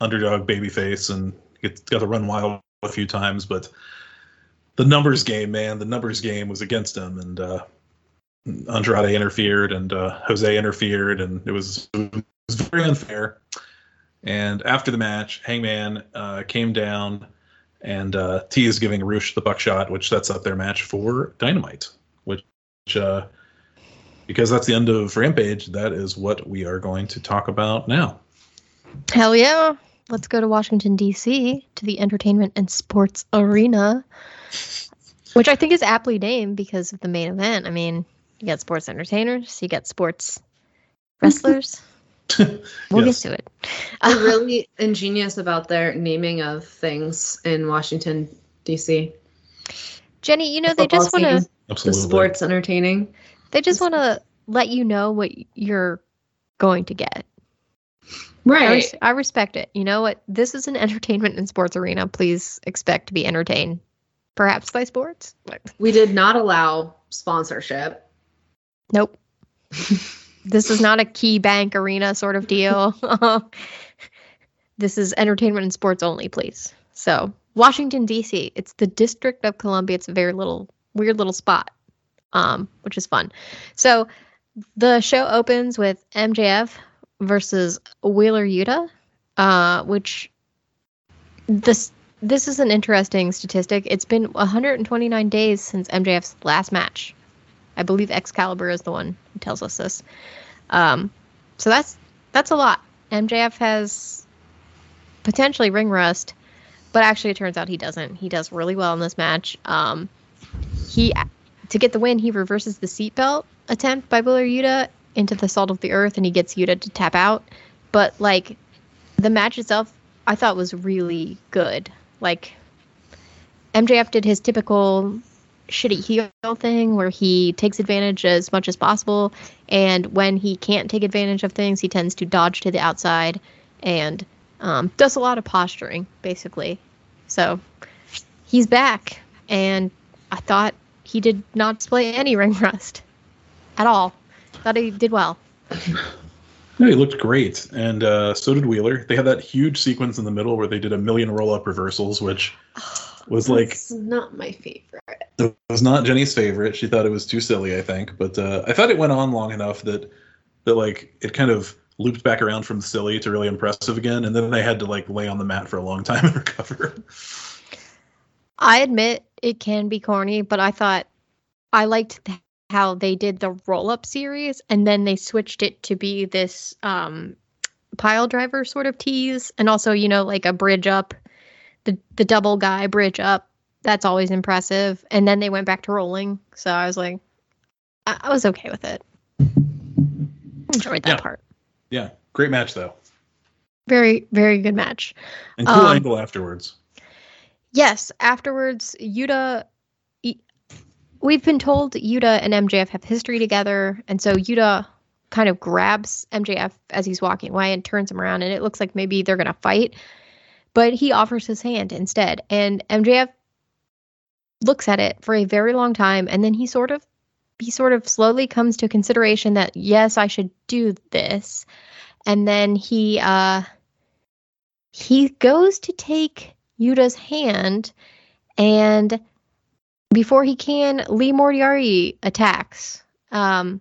underdog babyface and gets got to run wild a few times, but the numbers game, man, the numbers game was against him, and uh, Andrade interfered and uh, Jose interfered, and it was, it was very unfair. And after the match, Hangman uh, came down and uh, T is giving Rush the buckshot, which sets up their match for Dynamite, which uh, because that's the end of Rampage, that is what we are going to talk about now. Hell yeah. Let's go to Washington, D.C., to the Entertainment and Sports Arena, which I think is aptly named because of the main event. I mean, you got sports entertainers, you got sports wrestlers. we'll Yes. get to it. They're really ingenious about their naming of things in Washington, D.C. Jenny, you know, they just want to The sports entertaining. they just want to let you know what you're going to get. I, Right. res- I respect it. You know what? This is an entertainment and sports arena. Please expect to be entertained, perhaps by sports. We did not allow sponsorship. Nope. this is not a key bank arena sort of deal. this is entertainment and sports only, please. So, Washington D.C. It's the District of Columbia. It's a very little weird little spot, um, which is fun. So, the show opens with MJF versus Wheeler Yuta, uh, which this this is an interesting statistic. It's been 129 days since MJF's last match. I believe Excalibur is the one who tells us this. Um, so that's that's a lot. MJF has potentially ring rust, but actually it turns out he doesn't. He does really well in this match. Um, he to get the win, he reverses the seatbelt attempt by Wheeler Yuta into the salt of the earth, and he gets Yuta to tap out. But like the match itself, I thought was really good. Like MJF did his typical shitty heel thing where he takes advantage as much as possible and when he can't take advantage of things he tends to dodge to the outside and um, does a lot of posturing basically so he's back and i thought he did not display any ring rust at all thought he did well No, he looked great, and uh, so did Wheeler. They had that huge sequence in the middle where they did a million roll-up reversals, which was like It's not my favorite. it was not Jenny's favorite. She thought it was too silly, I think, but uh, I thought it went on long enough that that like it kind of looped back around from silly to really impressive again, and then they had to like lay on the mat for a long time and recover. I admit it can be corny, but I thought I liked th- how they did the roll up series and then they switched it to be this um, pile driver sort of tease and also, you know, like a bridge up, the, the double guy bridge up. That's always impressive. And then they went back to rolling. So I was like, I, I was okay with it. Enjoyed that Yeah. part. Yeah, great match though, Very, very good match. and cool Um, angle afterwards. Yes, afterwards, Yuta. We've been told Yuta and MJF have history together, and so Yuta kind of grabs MJF as he's walking away and turns him around, and it looks like maybe they're gonna fight. But he offers his hand instead, and MJF looks at it for a very long time, and then he sort of he sort of slowly comes to consideration that yes, I should do this, and then he uh he goes to take Yuta's hand, and before he can, Lee Moriarty attacks. Um,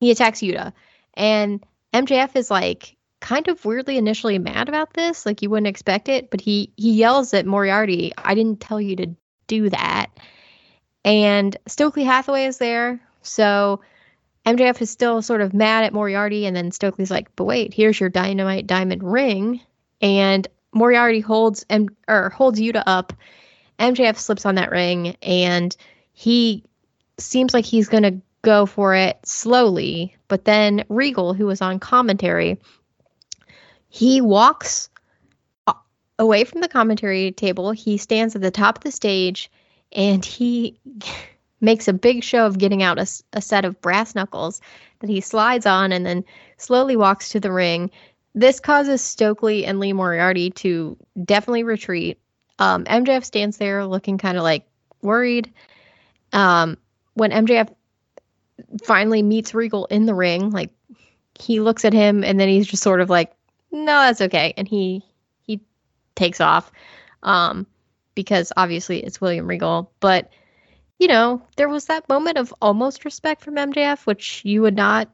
he attacks Yuta, and MJF is like kind of weirdly initially mad about this, like you wouldn't expect it, but he he yells at Moriarty, "I didn't tell you to do that." And Stokely Hathaway is there, so MJF is still sort of mad at Moriarty, and then Stokely's like, "But wait, here's your dynamite diamond ring," and Moriarty holds and or holds Yuta up. MJF slips on that ring, and he seems like he's gonna go for it slowly. But then Regal, who was on commentary, he walks away from the commentary table. He stands at the top of the stage, and he makes a big show of getting out a set of brass knuckles that he slides on, and then slowly walks to the ring this causes Stokely and Lee Moriarty to definitely retreat. Um, MJF stands there looking kind of like worried. Um, when MJF finally meets Regal in the ring, like he looks at him and then he's just sort of like, "No, that's okay," and he he takes off um, because obviously it's William Regal. But you know, there was that moment of almost respect from MJF, which you would not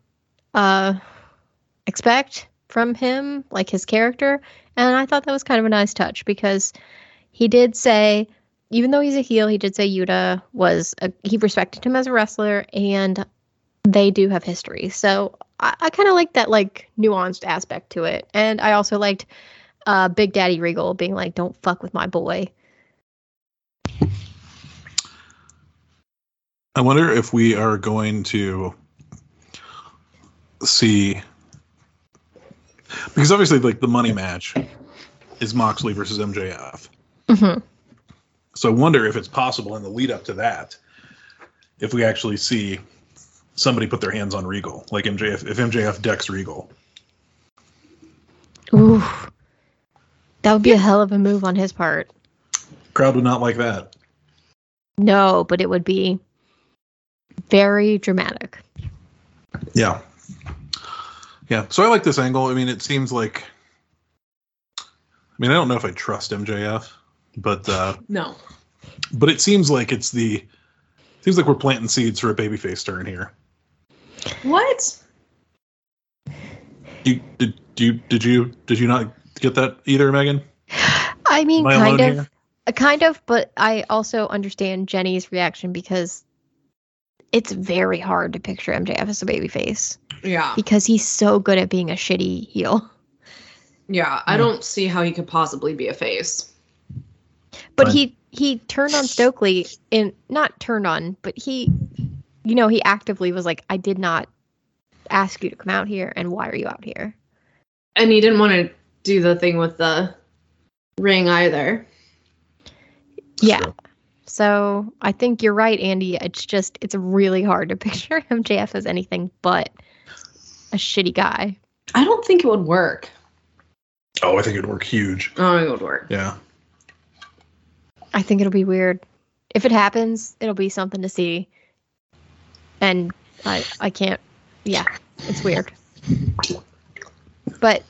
uh, expect from him, like his character. And I thought that was kind of a nice touch because he did say, even though he's a heel, he did say Yuta was a, he respected him as a wrestler and they do have history. So I, I kind of like that like nuanced aspect to it. And I also liked uh, Big Daddy Regal being like, "Don't fuck with my boy." I wonder if we are going to see because obviously like the money match is Moxley versus MJF. Hmm So I wonder if it's possible in the lead up to that if we actually see somebody put their hands on Regal, like MJF if MJF decks Regal. Ooh, that would be a hell of a move on his part. Crowd would not like that. No, but it would be very dramatic. Yeah. Yeah. So I like this angle. I mean, it seems like I mean, I don't know if I trust MJF, but uh No. but it seems like it's the seems like we're planting seeds for a babyface turn here. What? You did you did you did you not get that either, Megan? I mean, I kind of, here? uh, kind of, but I also understand Jenny's reaction because it's very hard to picture MJF as a babyface Yeah. because he's so good at being a shitty heel. Yeah. I Yeah. don't see how he could possibly be a face. But Fine. he he turned on Stokely and not turned on, but he, you know, he actively was like, "I did not ask you to come out here, and why are you out here?" And he didn't want to do the thing with the ring either. Yeah. True. So I think you're right, Andy. It's just it's really hard to picture MJF as anything but a shitty guy. I don't think it would work. Oh, I think it'd work huge. Oh, it would work. Yeah. I think it'll be weird. If it happens, it'll be something to see. And I I can't yeah, it's weird. But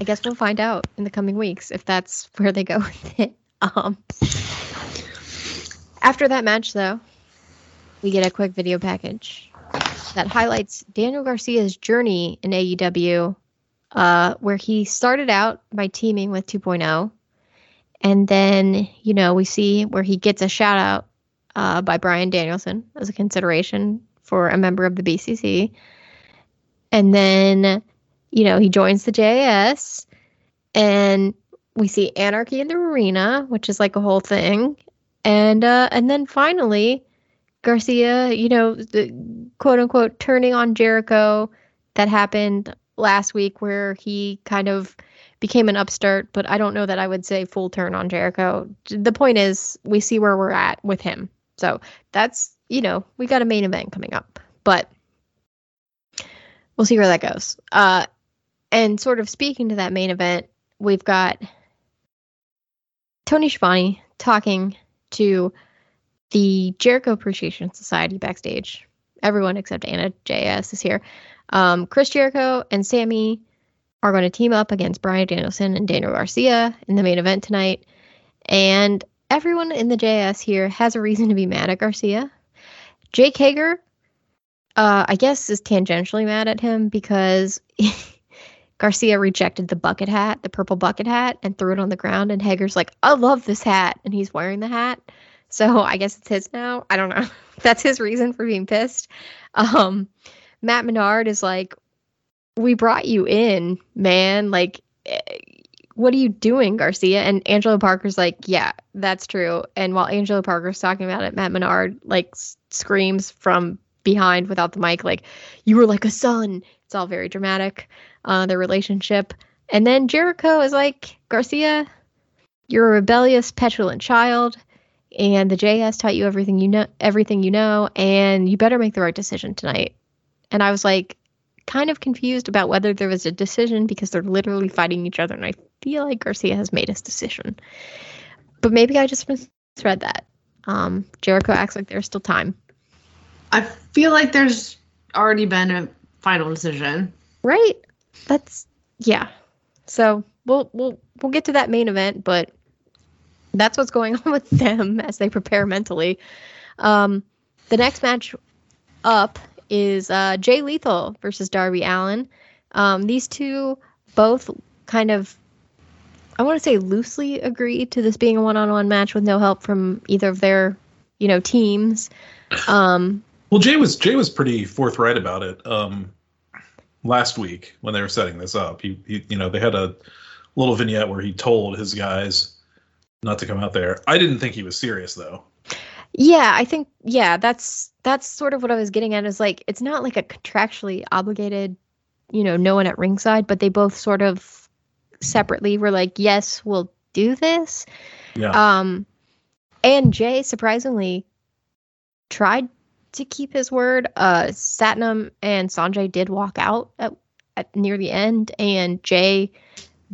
I guess we'll find out in the coming weeks if that's where they go with it. Um After that match though, we get a quick video package that highlights Daniel Garcia's journey in AEW uh where he started out by teaming with 2.0 and then, you know, we see where he gets a shout out uh, by Bryan Danielson as a consideration for a member of the BCC. And then, you know, he joins the JS and we see Anarchy in the Arena, which is like a whole thing. And uh, and then finally, Garcia, you know, the quote unquote turning on Jericho that happened last week where he kind of became an upstart, but I don't know that I would say full turn on Jericho. The point is, we see where we're at with him. So that's, you know, we got a main event coming up, but we'll see where that goes. Uh, and sort of speaking to that main event, we've got Tony Schiavone talking to the Jericho Appreciation Society backstage. Everyone except Anna JS is here. Um, Chris Jericho and Sammy are going to team up against Bryan Danielson and Daniel Garcia in the main event tonight. And everyone in the JS here has a reason to be mad at Garcia. Jake Hager, uh, I guess, is tangentially mad at him because Garcia rejected the bucket hat, the purple bucket hat, and threw it on the ground. And Hager's like, I love this hat. And he's wearing the hat. So I guess it's his now. I don't know. That's his reason for being pissed. Um, Matt Menard is like, we brought you in, man. Like, eh, what are you doing, Garcia? And Angelo Parker's like, yeah, that's true. And while Angelo Parker's talking about it, Matt Menard like s- screams from behind without the mic, like, you were like a son. It's all very dramatic, uh, their relationship. And then Jericho is like, Garcia, you're a rebellious, petulant child. And the JS taught you everything you know, everything you know, and you better make the right decision tonight. And I was like, kind of confused about whether there was a decision because they're literally fighting each other, and I feel like Garcia has made his decision. But maybe I just misread that. Um, Jericho acts like there's still time, I feel like there's already been a final decision. right? That's yeah. So we'll we'll we'll get to that main event, but that's what's going on with them as they prepare mentally. Um, the next match up is uh, Jay Lethal versus Darby Allin. Um, these two both kind of, I want to say, loosely agreed to this being a one-on-one match with no help from either of their, you know, teams. Um, Well, Jay was Jay was pretty forthright about it um, last week when they were setting this up. He, he, you know, they had a little vignette where he told his guys not to come out there. I didn't think he was serious though. Yeah, I think yeah, that's that's sort of what I was getting at is like it's not like a contractually obligated, you know, no one at ringside, but they both sort of separately were like, "Yes, we'll do this." Yeah. Um and Jay surprisingly tried to keep his word. Uh Satnam and Sonjay did walk out at, at near the end and Jay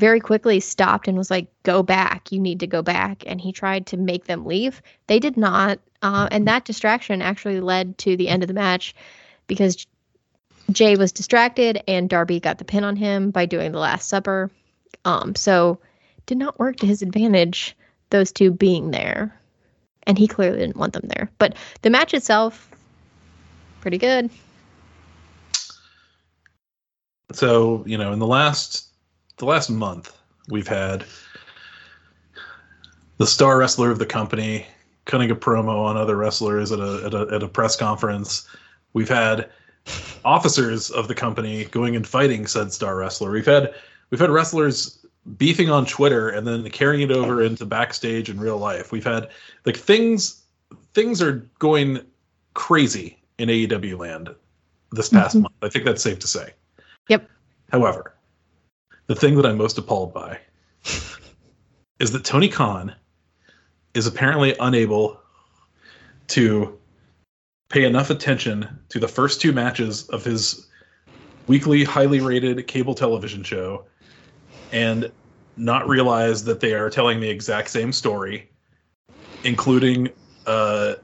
very quickly stopped and was like, "Go back. You need to go back." And he tried to make them leave. They did not, uh, and that distraction actually led to the end of the match because Jay was distracted and Darby got the pin on him by doing the Last Supper. Um, so did not work to his advantage. Those two being there, and he clearly didn't want them there. But the match itself, pretty good. So you know, in the last the last month, we've had the star wrestler of the company cutting a promo on other wrestlers at a, at a, at a press conference. We've had officers of the company going and fighting said star wrestler. We've had we've had wrestlers beefing on Twitter and then carrying it over into backstage in real life. We've had like things things are going crazy in AEW land this past Mhm. month. I think that's safe to say. Yep. However, the thing that I'm most appalled by is that Tony Khan is apparently unable to pay enough attention to the first two matches of his weekly highly rated cable television show and not realize that they are telling the exact same story including uh,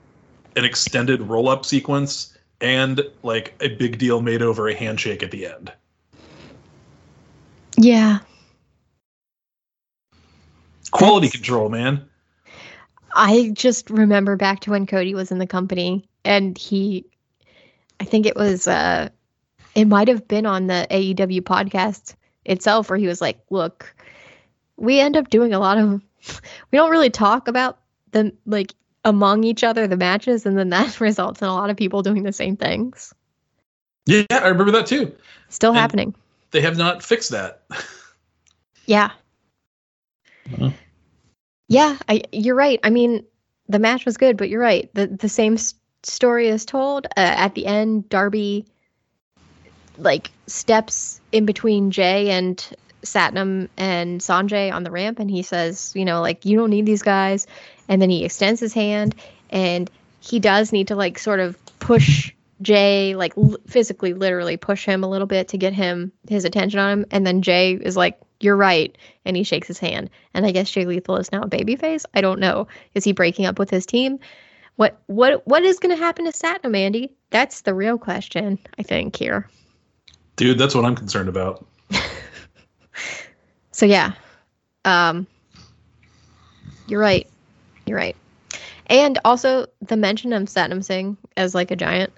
an extended roll-up sequence and like a big deal made over a handshake at the end Yeah, quality That's- control man I just remember back to when Cody was in the company and he I think it was uh it might have been on the AEW podcast itself where he was like, "Look, we end up doing a lot of we don't really talk about the like among each other the matches and then that results in a lot of people doing the same things. yeah i remember that too Still And- happening. They have not fixed that Yeah. Mhm. Yeah, I you're right. I mean, the match was good, but you're right. The the same s- story is told uh, at the end. Darby like steps in between Jay and Satnam and Sonjay on the ramp, and he says, you know, like you don't need these guys. And then he extends his hand, and he does need to like sort of push Jay, like l- physically, literally push him a little bit to get him his attention on him. And then Jay is like, "You're right," and he shakes his hand. And I guess Jay Lethal is now a babyface. I don't know. Is he breaking up with his team? What what what is going to happen to Satnam, Andy? That's the real question. I think here. dude that's what i'm concerned about So yeah, um, you're right. You're right. And also the mention of Satnam Singh as like a giant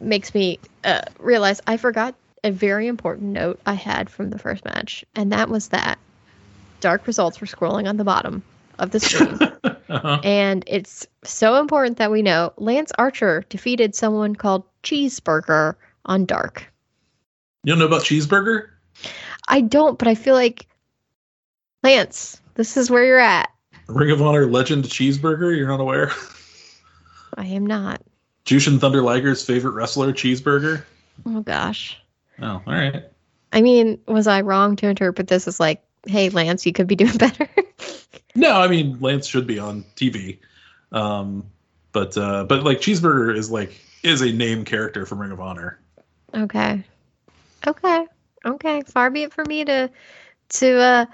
makes me uh, realize I forgot a very important note I had from the first match, and that was that dark results were scrolling on the bottom of the screen. uh-huh. and it's so important that we know Lance Archer defeated someone called Cheeseburger on Dark. you don't know about cheeseburger I don't, but I feel like Lance, this is where you're at. ring of honor legend cheeseburger you're not aware I am not. Jushin thunder liger's favorite wrestler cheeseburger Oh gosh. oh all right I mean, was I wrong to interpret this as like, hey, Lance, you could be doing better? No, I mean Lance should be on TV, um, but uh, but like Cheeseburger is like is a name character from Ring of Honor. okay. Okay. Okay. Far be it for me to to uh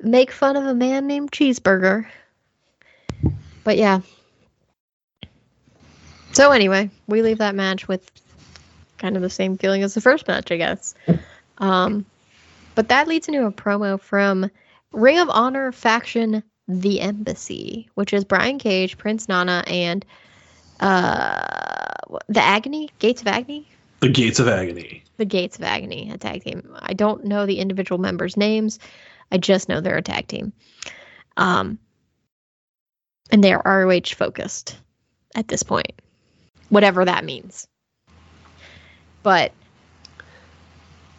make fun of a man named Cheeseburger. But yeah. So anyway, we leave that match with kind of the same feeling as the first match, I guess. Um but that leads into a promo from Ring of Honor faction The Embassy, which is Brian Cage, Prince Nana, and uh the Agony, Gates of Agony, The Gates of Agony. the Gates of Agony, a tag team. I don't know the individual members' names. I just know they're a tag team. Um, and they are ROH focused at this point, whatever that means. But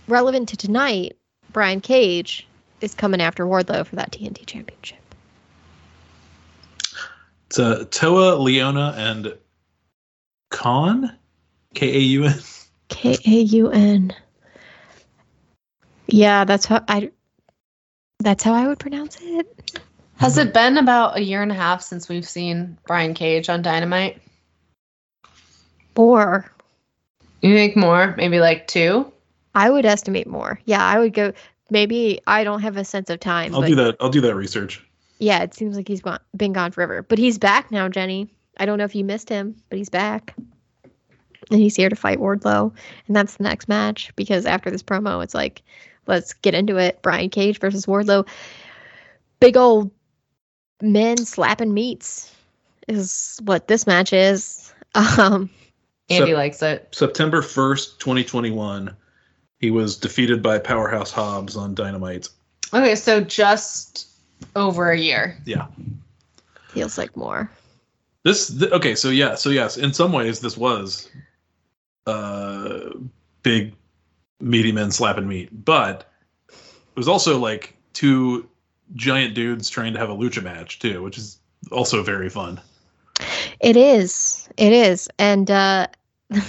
relevant to tonight, Brian Cage is coming after Wardlow for that TNT championship. It's uh, Toa, Liona, and Kaun, K A U N. K A U N. Yeah, that's how I. That's how I would pronounce it. Has it been about a year and a half since we've seen Brian Cage on Dynamite? Or You think more? Maybe like two? I would estimate more. Yeah, I would go. Maybe I don't have a sense of time. I'll but do that. I'll do that research. Yeah, it seems like he's gone, been gone forever. But he's back now, Jenny. I don't know if you missed him, but he's back. And he's here to fight Wardlow. And that's the next match because after this promo, it's like, let's get into it. Brian Cage versus Wardlow. Big old men slapping meats is what this match is. Um, Andy So- likes it. September 1st, 2021, he was defeated by Powerhouse Hobbs on Dynamite. Okay, so just over a year. Yeah. feels like more. This th- okay, so yeah, so yes, in some ways this was uh big meaty men slapping meat, but it was also like two giant dudes trying to have a lucha match too, which is also very fun. It is. It is. And uh,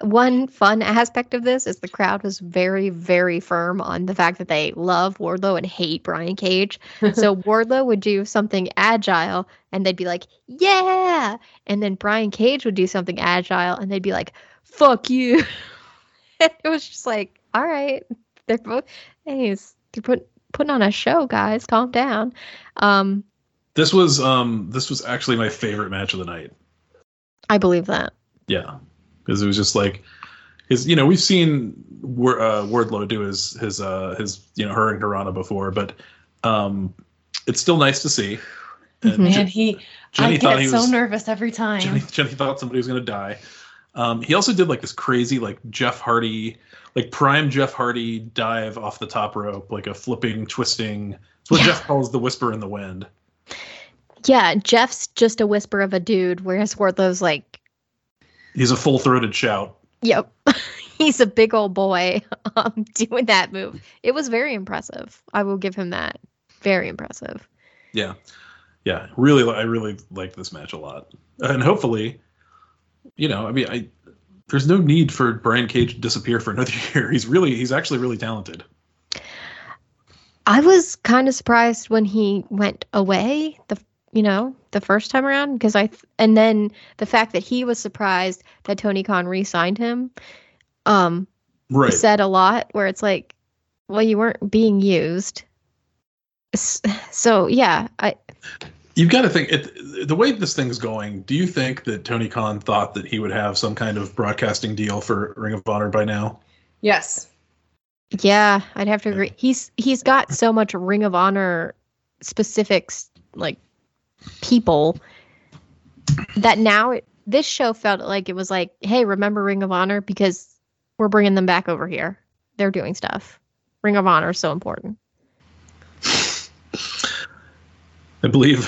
one fun aspect of this is the crowd was very, very firm on the fact that they love Wardlow and hate Brian Cage. So Wardlow would do something agile and they'd be like, yeah. And then Brian Cage would do something agile and they'd be like, fuck you. and it was just like, all right. They're both, hey, they're put, putting on a show, guys. Calm down. Um, This was um this was actually my favorite match of the night. I believe that. Yeah, because it was just like his. You know, we've seen Wor- uh, Wardlow do his his uh his you know hurricanrana before, but um it's still nice to see. And. Man, Je- he Jenny I thought get he so was nervous every time. Jenny, Jenny thought somebody was gonna die. Um, he also did like this crazy like Jeff Hardy, like prime Jeff Hardy dive off the top rope, like a flipping, twisting. It's what Yeah. Jeff calls the whisper in the wind. Yeah, Jeff's just a whisper of a dude, whereas Wardlow's like, He's a full throated shout. yep, he's a big old boy um, doing that move. It was very impressive. I will give him that. Very impressive. Yeah, yeah. Really, I really like this match a lot, and hopefully, you know, I mean, I there's no need for Brian Cage to disappear for another year. He's really, he's actually really talented. I was kind of surprised when he went away. The you know the first time around because I th- and then the fact that he was surprised that Tony Khan re-signed him. Um, Right. said a lot where it's like, well, you weren't being used. So yeah, I You've got to think it, the way this thing's going. Do you think that Tony Khan thought that he would have some kind of broadcasting deal for Ring of Honor by now? yes. Yeah, I'd have to agree. He's he's got so much Ring of Honor specifics like people that now it, this show felt like it was like, hey, remember Ring of Honor because we're bringing them back over here. They're doing stuff. Ring of Honor is so important. I believe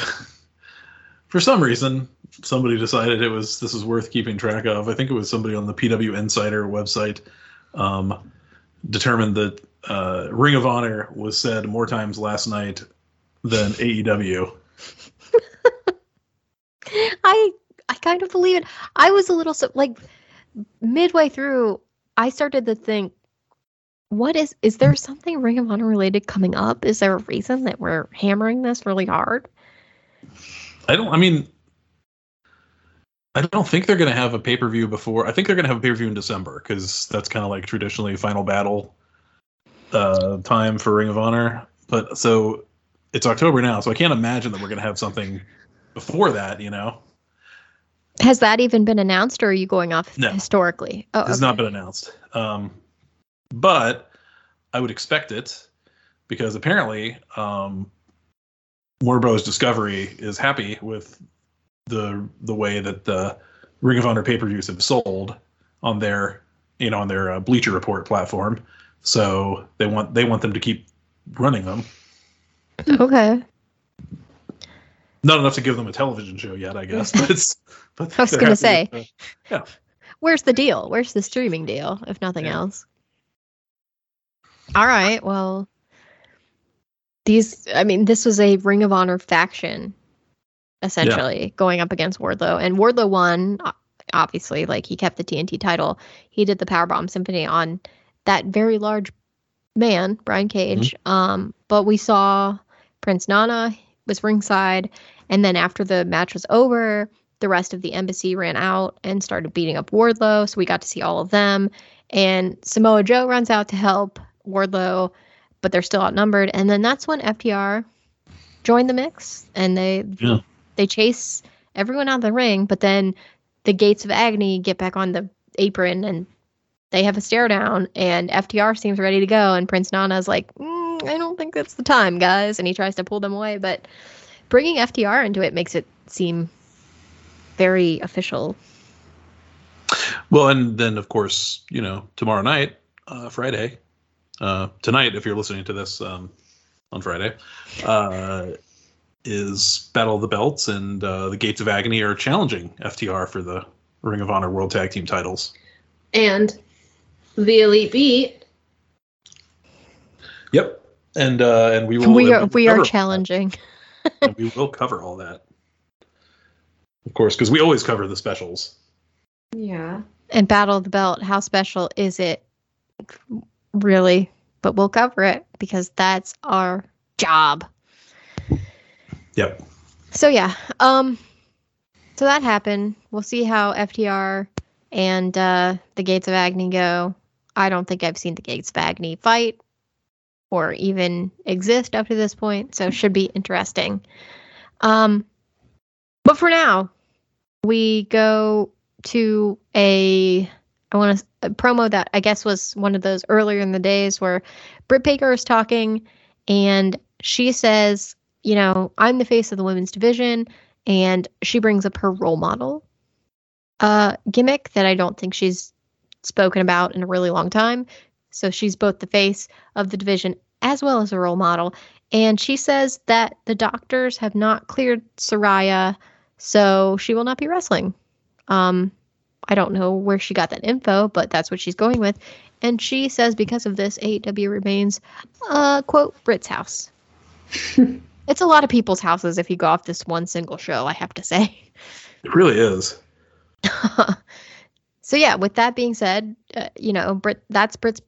for some reason somebody decided it was this is worth keeping track of. I think it was somebody on the PW Insider website um, determined that uh, Ring of Honor was said more times last night than AEW. I I kind of believe it. I was a little so like midway through, I started to think, what is is there something Ring of Honor related coming up? Is there a reason that we're hammering this really hard? I don't. I mean, I don't think they're going to have a pay per view before. I think they're going to have a pay per view in December because that's kind of like traditionally Final Battle uh, time for Ring of Honor. But so it's October now, so I can't imagine that we're going to have something before that. You know, Has that even been announced, or are you going off No. historically? Oh, it has okay. not been announced. Um, but I would expect it because apparently um, Warner Bros. Discovery is happy with the the way that the Ring of Honor pay per views have sold on their you know on their uh, Bleacher Report platform. So they want they want them to keep running them. okay. Not enough to give them a television show yet, I guess. But it's. But I was gonna say, with the- where's the deal? Where's the streaming deal, if nothing Yeah. else? All right. Well, these, I mean, this was a Ring of Honor faction, essentially, going up against Wardlow. And Wardlow won, obviously, like he kept the TNT title. He did the Powerbomb Symphony on that very large man, Brian Cage. Um, but we saw Prince Nana was ringside. And then after the match was over, the rest of the embassy ran out and started beating up Wardlow. So we got to see all of them. And Samoa Joe runs out to help Wardlow, but they're still outnumbered. And then that's when FTR joined the mix and they Yeah. they chase everyone out of the ring. But then the Gates of Agony get back on the apron and they have a stare down. And FTR seems ready to go. And Prince Nana's like, mm, I don't think that's the time, guys. And he tries to pull them away. But bringing FTR into it makes it seem very official. Well, and then of course, you know, tomorrow night, uh, Friday, uh, tonight, if you're listening to this um, on Friday, uh, is Battle of the Belts, and uh, the Gates of Agony are challenging FTR for the Ring of Honor World Tag Team titles. And the Elite Beat. Yep, and uh, and we will we are will we are challenging. we will cover all that, of course, because we always cover the specials. Yeah. And Battle of the Belt, how special is it? Really? But we'll cover it because that's our job. Yep. So yeah. Um so that happened. We'll see how FTR and uh the Gates of Agony go. I don't think I've seen the Gates of Agony fight or even exist up to this point, so should be interesting. Um but for now, we go to a I want to a promo that I guess was one of those earlier in the days where Britt Baker is talking and she says, you know, I'm the face of the women's division and she brings up her role model uh gimmick that I don't think she's spoken about in a really long time. So she's both the face of the division as well as a role model. And she says that the doctors have not cleared Saraya, so she will not be wrestling. Um, I don't know where she got that info, but that's what she's going with. And she says because of this, AEW remains, uh, quote, Britt's house. it's a lot of people's houses if you go off this one single show, I have to say. It really is. so yeah, with that being said, uh, you know, Britt that's Britt's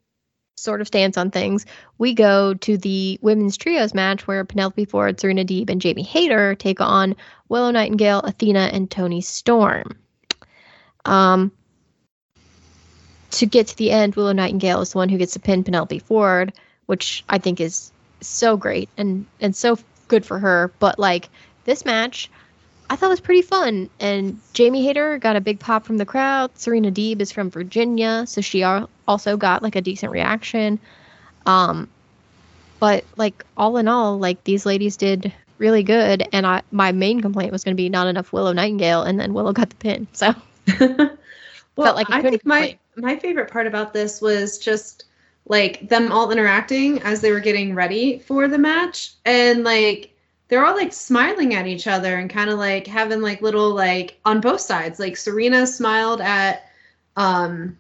sort of stance on things. We go to the women's trios match where Penelope Ford, Serena Deeb, and Jamie Hayter take on Willow Nightingale, Athena, and Toni Storm. Um, to get to the end, Willow Nightingale is the one who gets to pin Penelope Ford, which I think is so great and and so good for her. But like this match, I thought it was pretty fun. And Jamie Hayter got a big pop from the crowd. Serena Deeb is from Virginia, so she also got like a decent reaction. Um, but like all in all, like these ladies did really good. And I my main complaint was going to be not enough Willow Nightingale, and then Willow got the pin. So well, like I I think my my favorite part about this was just like them all interacting as they were getting ready for the match, and like they're all like smiling at each other and kind of like having like little like on both sides. Like Serena smiled at um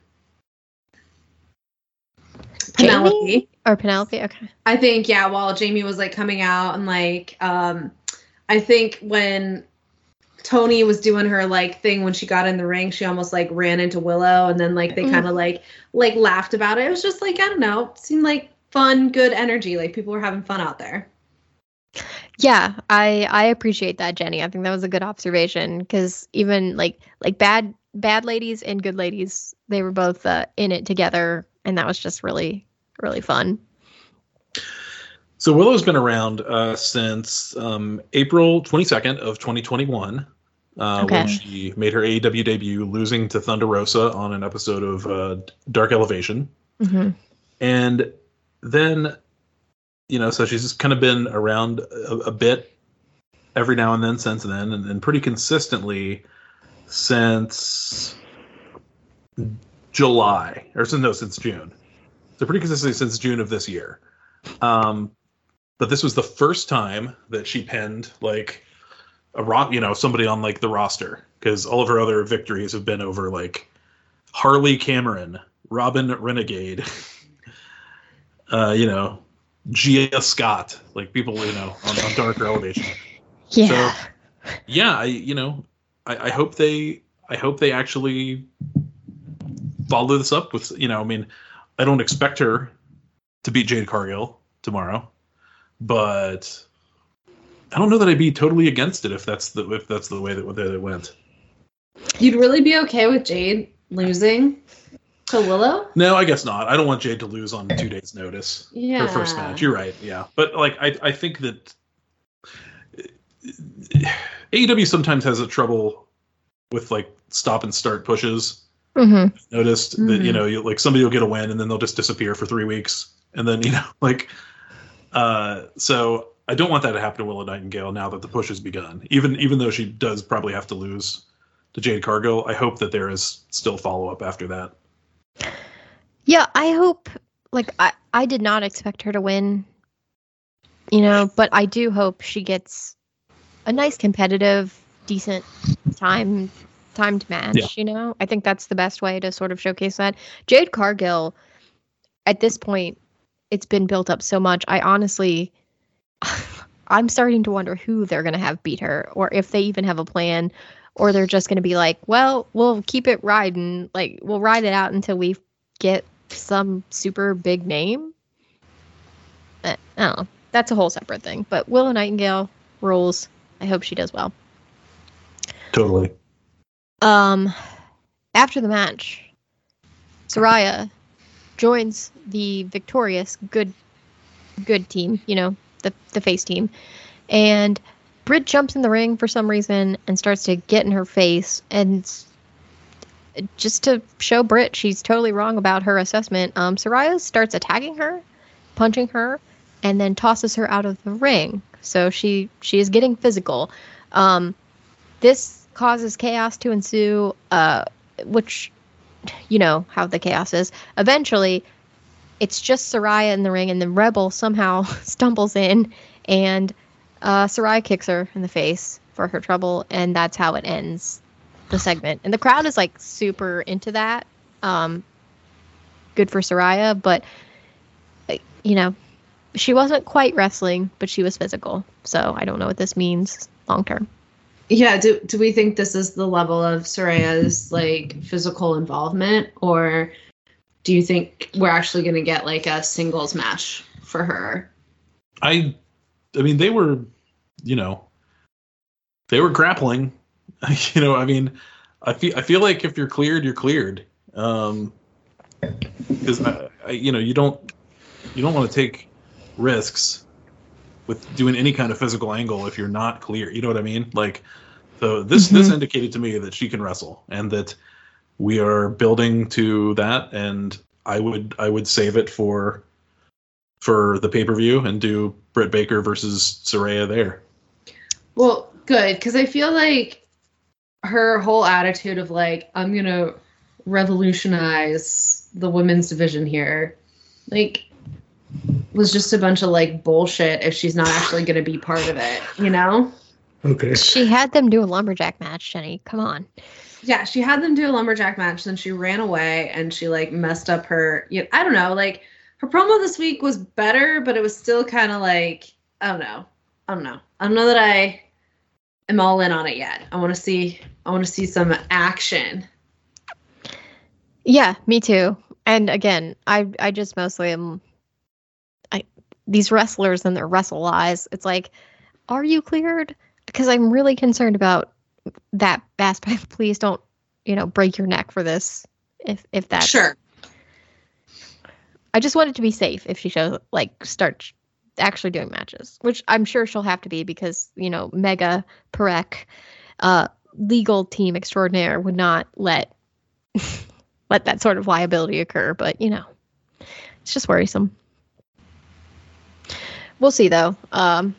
Penelope. Jamie or Penelope, okay. I think yeah, while Jamie was like coming out and like um I think when Toni was doing her like thing when she got in the ring, she almost like ran into Willow and then like they Mm. kind of like like laughed about it. It was just like I don't know, seemed like fun, good energy. Like people were having fun out there. Yeah, I I appreciate that, Jenny. I think that was a good observation because even like like bad bad ladies and good ladies, they were both uh, in it together, and that was just really really fun. So Willow's been around uh, since um, April 22nd of 2021, uh, Okay. when she made her AEW debut, losing to Thunder Rosa on an episode of uh, Dark Elevation, hmm and then, you know, so she's just kind of been around a, a bit every now and then since then, and, and pretty consistently since July, or since no, since June. So pretty consistently since June of this year. Um, but this was the first time that she pinned like a ro- you know, somebody on like the roster because all of her other victories have been over like Harley Cameron, Robin Renegade, uh, you know, Gia Scott, like people, you know, on, on Darker Elevation. Yeah. Yeah, I, you know, I, I hope they, I hope they actually follow this up with, you know, I mean, I don't expect her to beat Jade Cargill tomorrow, but I don't know that I'd be totally against it if that's the if that's the way that, that it went. You'd really be okay with Jade losing to Willow? No, I guess not. I don't want Jade to lose on two days' notice. Yeah. Her first match. You're right. Yeah, but like I, I think that AEW sometimes has a trouble with like stop and start pushes. Mm-hmm. Noticed that you Mhm. know, you, like somebody will get a win and then they'll just disappear for three weeks, and then you know, like, uh, so I don't want that to happen to Willow Nightingale now that the push has begun. Even even though she does probably have to lose to Jade Cargill, I hope that there is still follow up after that. Yeah, I hope. Like, I I did not expect her to win. You know, but I do hope she gets a nice competitive, decent time timed match. Yeah. You know, I think that's the best way to sort of showcase that. Jade Cargill, at this point, it's been built up so much. I honestly, I'm starting to wonder who they're going to have beat her, or if they even have a plan, or they're just going to be like, well, we'll keep it riding, like we'll ride it out until we get some super big name. Uh, I don't know. That's a whole separate thing. But Willow Nightingale rules. I hope she does well. Totally. Um, after the match, Saraya joins the victorious good good team, you know, the the face team. And Britt jumps in the ring for some reason and starts to get in her face and just to show Britt she's totally wrong about her assessment, um, Saraya starts attacking her, punching her, and then tosses her out of the ring. So she she is getting physical. Um, this causes chaos to ensue, uh, which you know how the chaos is. Eventually, it's just Saraya in the ring, and the Rebel somehow stumbles in, and uh, Saraya kicks her in the face for her trouble, and that's how it ends the segment. And the crowd is like super into that. Um, good for Saraya, but you know, she wasn't quite wrestling, but she was physical. So I don't know what this means long term. Yeah, do do we think this is the level of Saraya's like physical involvement or do you think we're actually going to get like a singles match for her? I, I mean, they were, you know, they were grappling. you know, I mean, I feel I feel like if you're cleared, you're cleared. Um, because I, I, you know, you don't you don't want to take risks with doing any kind of physical angle if you're not clear. You know what I mean? Like, so this this indicated to me that she can wrestle and that we are building to that. And I would I would save it for for the pay per view and do Britt Baker versus Saraya there. Well, good because I feel like her whole attitude of like I'm going to revolutionize the women's division here like was just a bunch of like bullshit if she's not actually going to be part of it, you know? Okay. She had them do a lumberjack match, Jenny. Come on. Yeah, she had them do a lumberjack match, then she ran away and she like messed up her. You know, I don't know, like her promo this week was better, but it was still kind of like I don't know, I don't know, I don't know that I am all in on it yet. I want to see, I want to see some action. Yeah, me too. And again, I I just mostly am I these wrestlers and their wrestle eyes. It's like, are you cleared? Because I'm really concerned about that aspect. Please don't, you know, break your neck for this. If if that's sure. I just want it to be safe if she shows like starts actually doing matches, which I'm sure she'll have to be because you know Megha Parekh, uh, legal team extraordinaire would not let let that sort of liability occur. But you know, it's just worrisome. We'll see though. Um,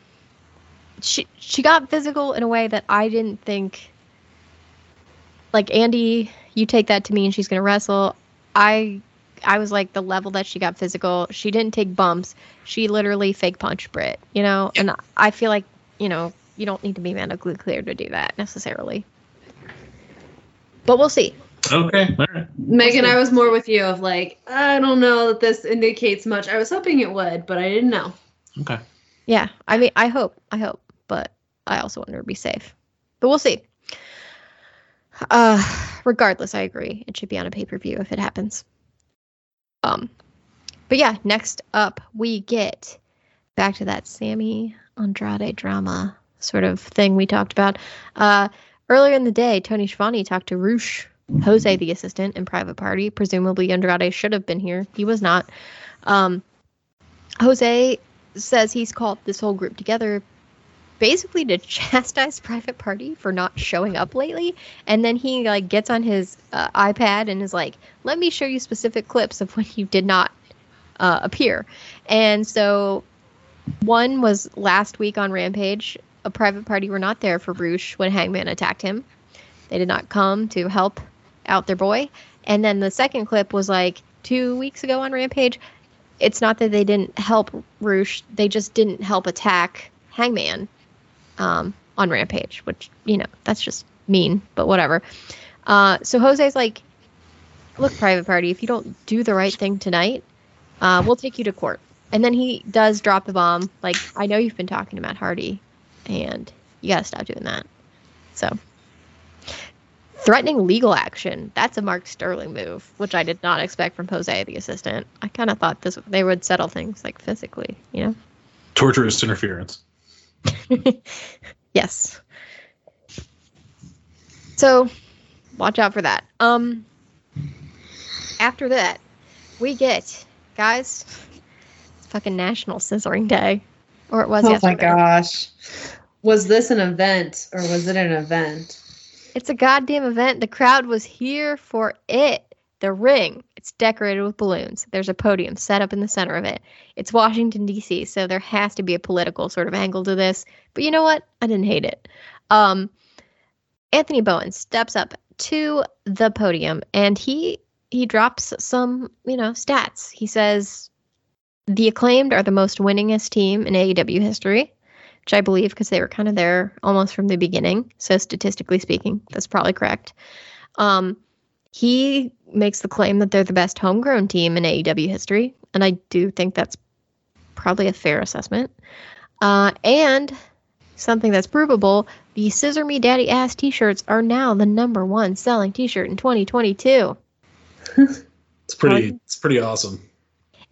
she she got physical in a way that I didn't think. Like Andy, you take that to mean she's gonna wrestle. I I was like the level that she got physical. She didn't take bumps. She literally fake punched Britt, you know? And I feel like, you know, you don't need to be medically clear to do that necessarily. But we'll see. Okay, all right. Megan, I was more with you of like, I don't know that this indicates much. I was hoping it would, but I didn't know. Okay. Yeah, I mean, I hope, I hope, but I also want her to be safe. But we'll see. Uh, regardless, I agree. It should be on a pay per view if it happens. Um, but yeah, next up we get back to that Sammy Andrade drama sort of thing we talked about. Uh, earlier in the day, Tony Schiavone talked to Rush, Jose, the assistant, in private party. Presumably, Andrade should have been here. He was not. Um, Jose says he's called this whole group together basically to chastise private party for not showing up lately. And then he like gets on his uh, ipad and is like let me show you specific clips of when you did not uh, appear. And so one was last week on rampage a private party were not there for Rush when hangman attacked him. They did not come to help out their boy. And then the second clip was like two weeks ago on rampage. It's not that they didn't help Rush, they just didn't help attack Hangman um, on Rampage, which, you know, that's just mean, but whatever. Uh, so Jose's like, look, Private Party, if you don't do the right thing tonight, uh, we'll take you to court. And then he does drop the bomb. Like, I know you've been talking to Matt Hardy, and you got to stop doing that. So, threatening legal action. That's a Mark Sterling move, which I did not expect from Jose, the assistant. I kind of thought this they would settle things like physically, you know? Torturous interference. yes. So, watch out for that. Um after that, we get guys, it's fucking National Scissoring Day. Or it was oh yesterday. my gosh. Was this an event or was it an event? It's a goddamn event. The crowd was here for it. The ring, it's decorated with balloons. There's a podium set up in the center of it. It's Washington, D.C., so there has to be a political sort of angle to this. But you know what? I didn't hate it. Um, Anthony Bowens steps up to the podium and he he drops some, you know, stats. He says the acclaimed are the most winningest team in AEW history which I believe because they were kind of there almost from the beginning. So statistically speaking, that's probably correct. Um, he makes the claim that they're the best homegrown team in AEW history, and I do think that's probably a fair assessment. Uh, and something that's provable: the "Scissor Me Daddy Ass" T-shirts are now the number one selling T-shirt in 2022. It's pretty. It's pretty awesome.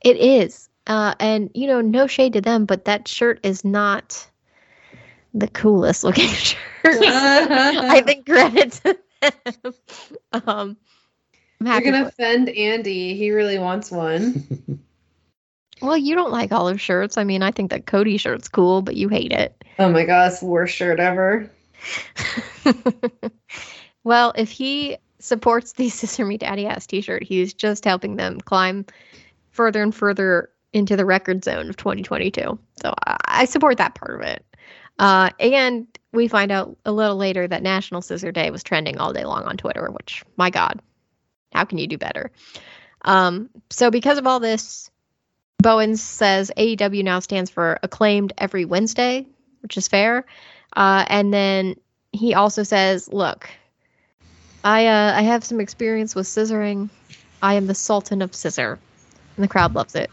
It is. Uh, and you know, no shade to them, but that shirt is not the coolest looking shirt. I think credit to them. Um, I'm You're gonna offend Andy. He really wants one. well, you don't like olive shirts. I mean, I think that Cody shirt's cool, but you hate it. Oh my gosh, worst shirt ever. well, if he supports the Scissor Me Daddy Ass t-shirt, he's just helping them climb further and further into the record zone of 2022. So I, I support that part of it. Uh, and we find out a little later that National Scissor Day was trending all day long on Twitter, which, my God, how can you do better? Um, so because of all this, Bowens says AEW now stands for acclaimed every Wednesday, which is fair. Uh, and then he also says, "Look, I uh, I have some experience with scissoring. I am the Sultan of Scissor," and the crowd loves it.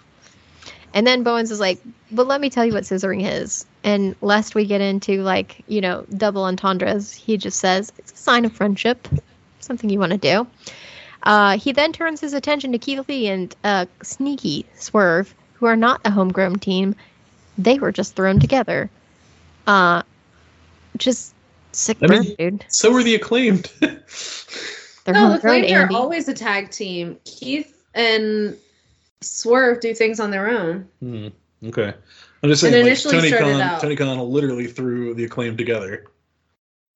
And then Bowens is like, "But let me tell you what scissoring is." And lest we get into like you know double entendres, he just says it's a sign of friendship, something you want to do. Uh, he then turns his attention to Keith Lee and uh, Sneaky Swerve, who are not a homegrown team. They were just thrown together. Uh, just sick I burn, mean- dude. So were the acclaimed. They're no, the homegrown, Flames are always a tag team. Keith and Swerve do things on their own. Hmm, okay. I'm just saying, And like, initially Tony started Khan, out- Tony Khan literally threw the acclaimed together.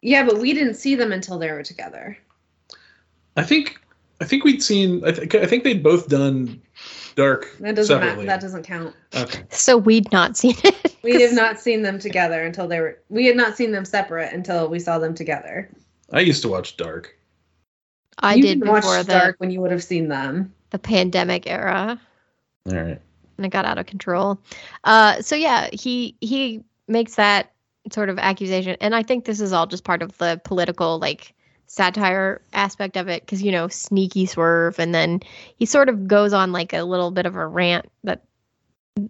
Yeah, but we didn't see them until they were together. I think, I think we'd seen. I think, I think they'd both done dark That doesn't matter. separately. That doesn't count. okay. So we'd not seen it. We have not seen them together until they were. We had not seen them separate until we saw them together. I used to watch Dark. I you did didn't watch before the, Dark when you would have seen them. the pandemic era. All right. and it got out of control. Uh, so yeah, he he makes that sort of accusation, and I think this is all just part of the political like satire aspect of it because you know sneaky swerve and then he sort of goes on like a little bit of a rant that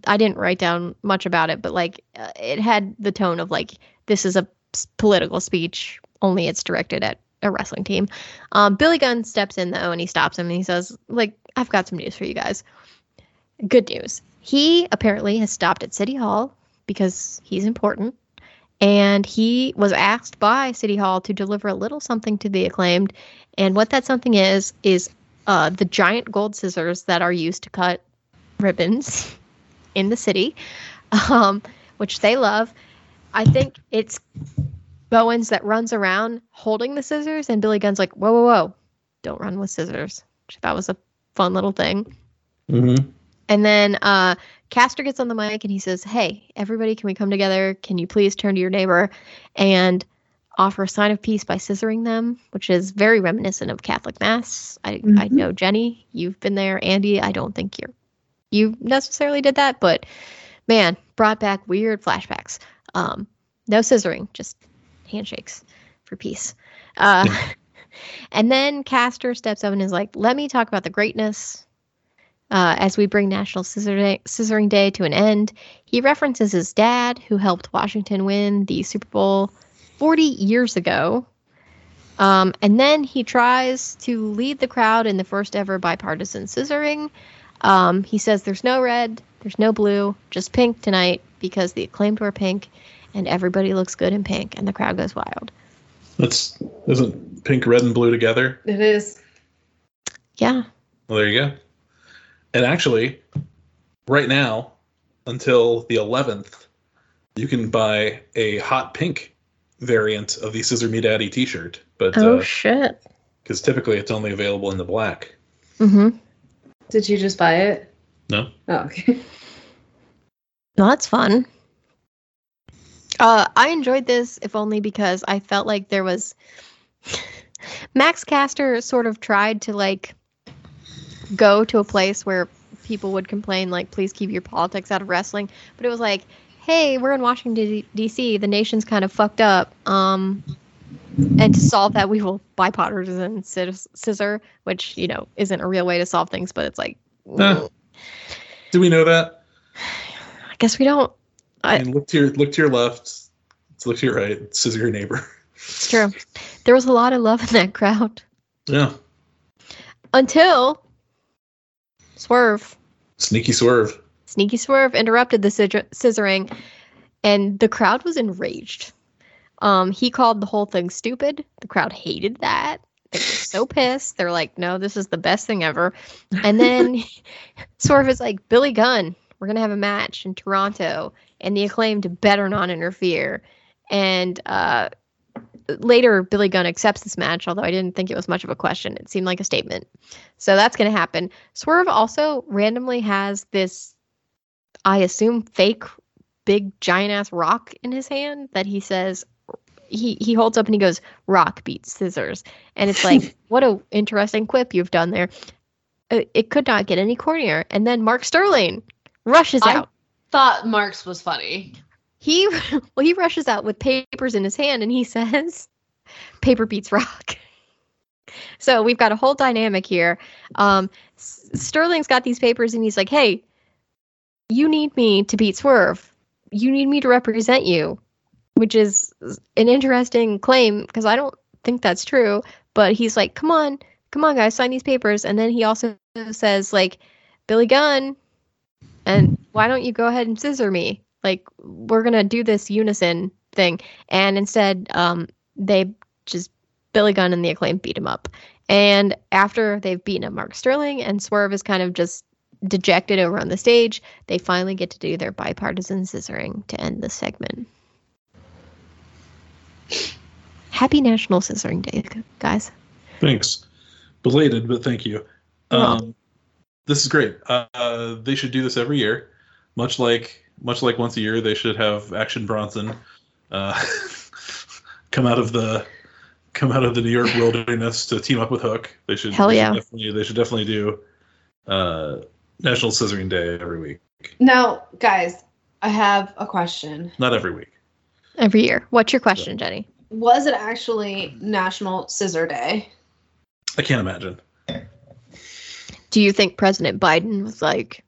i didn't write down much about it but like uh, it had the tone of like this is a political speech only it's directed at a wrestling team. Um, billy gunn steps in though and he stops him and he says like i've got some news for you guys. Good news. He apparently has stopped at city hall because he's important and he was asked by City Hall to deliver a little something to the acclaimed. And what that something is, is uh, the giant gold scissors that are used to cut ribbons in the city, um, which they love. I think it's Bowens that runs around holding the scissors, and Billy Gunn's like, whoa, whoa, whoa, don't run with scissors. Which thought was a fun little thing. Mm-hmm. And then uh, Caster gets on the mic and he says, Hey, everybody, can we come together? Can you please turn to your neighbor and offer a sign of peace by scissoring them, which is very reminiscent of Catholic Mass. I, I Mhm. know, Jenny, you've been there. Andy, I don't think you're, you necessarily did that, but man, brought back weird flashbacks. Um, no scissoring, just handshakes for peace. Uh, and then Caster steps up and is like, Let me talk about the greatness uh, as we bring National Scissor Day, Scissoring Day to an end, he references his dad, who helped Washington win the Super Bowl 40 years ago. Um, and then he tries to lead the crowd in the first ever bipartisan scissoring. Um, he says there's no red, there's no blue, just pink tonight because the acclaimed were pink and everybody looks good in pink and the crowd goes wild. That's isn't pink, red, and blue together. It is. Yeah. Well, there you go. And actually, right now, until the 11th, you can buy a hot pink variant of the Scissor Me Daddy T-shirt, but Oh, shit. because typically it's only available in the black. Mm-hmm. Did you just buy it? No, Oh, okay. Well, that's fun. Uh, I enjoyed this, if only because I felt like there was Max Caster sort of tried to like go to a place where people would complain, like, please keep your politics out of wrestling. But it was like, hey, we're in Washington D- D.C. The nation's kind of fucked up. Um, and to solve that, we will bipartisan scis- scissor, which you know isn't a real way to solve things, but it's like, Huh. do we know that? I guess we don't. I I- mean, look to your look to your left, look to your right. Scissor your neighbor. It's true. There was a lot of love in that crowd Yeah, until Swerve, sneaky swerve. sneaky Swerve, interrupted the scissoring, and the crowd was enraged. Um, he called the whole thing stupid. The crowd hated that. They were so pissed. They're like, "No, this is the best thing ever." And then Swerve is like, "Billy Gunn, we're gonna have a match in Toronto, and the acclaimed better not interfere." And uh, later, Billy Gunn accepts this match, although I didn't think it was much of a question. It seemed like a statement. So that's going to happen. Swerve also randomly has this, I assume, fake big giant ass rock in his hand that he says he he holds up and he goes rock beats scissors and it's like what a interesting quip you've done there Uh, it could not get any cornier and then mark sterling rushes I- out Thought Mark's was funny. He well he rushes out with papers in his hand and he says paper beats rock. So we've got a whole dynamic here. Um sterling's got these papers and he's like hey you need me to beat swerve. You need me to represent you which is an interesting claim because i don't think that's true but he's like come on come on guys sign these papers. And then he also says like billy gunn and why don't you go ahead and scissor me like we're gonna do this unison thing and instead um they just billy gunn and the acclaim beat him up and after they've beaten up mark sterling and swerve is kind of just dejected over on the stage they finally get to do their bipartisan scissoring to end the segment happy national scissoring day guys Thanks. Belated, but thank you. Um, this is great. Uh, they should do this every year, much like much like once a year they should have Action Bronson uh, come out of the come out of the New York wilderness to team up with Hook. They should. Hell they yeah. Should definitely, they should definitely do uh, National Scissoring Day every week. Now, guys, I have a question. Not every week. every year what's your question jenny was it actually National Scissor Day? I can't imagine. Do you think President Biden was like,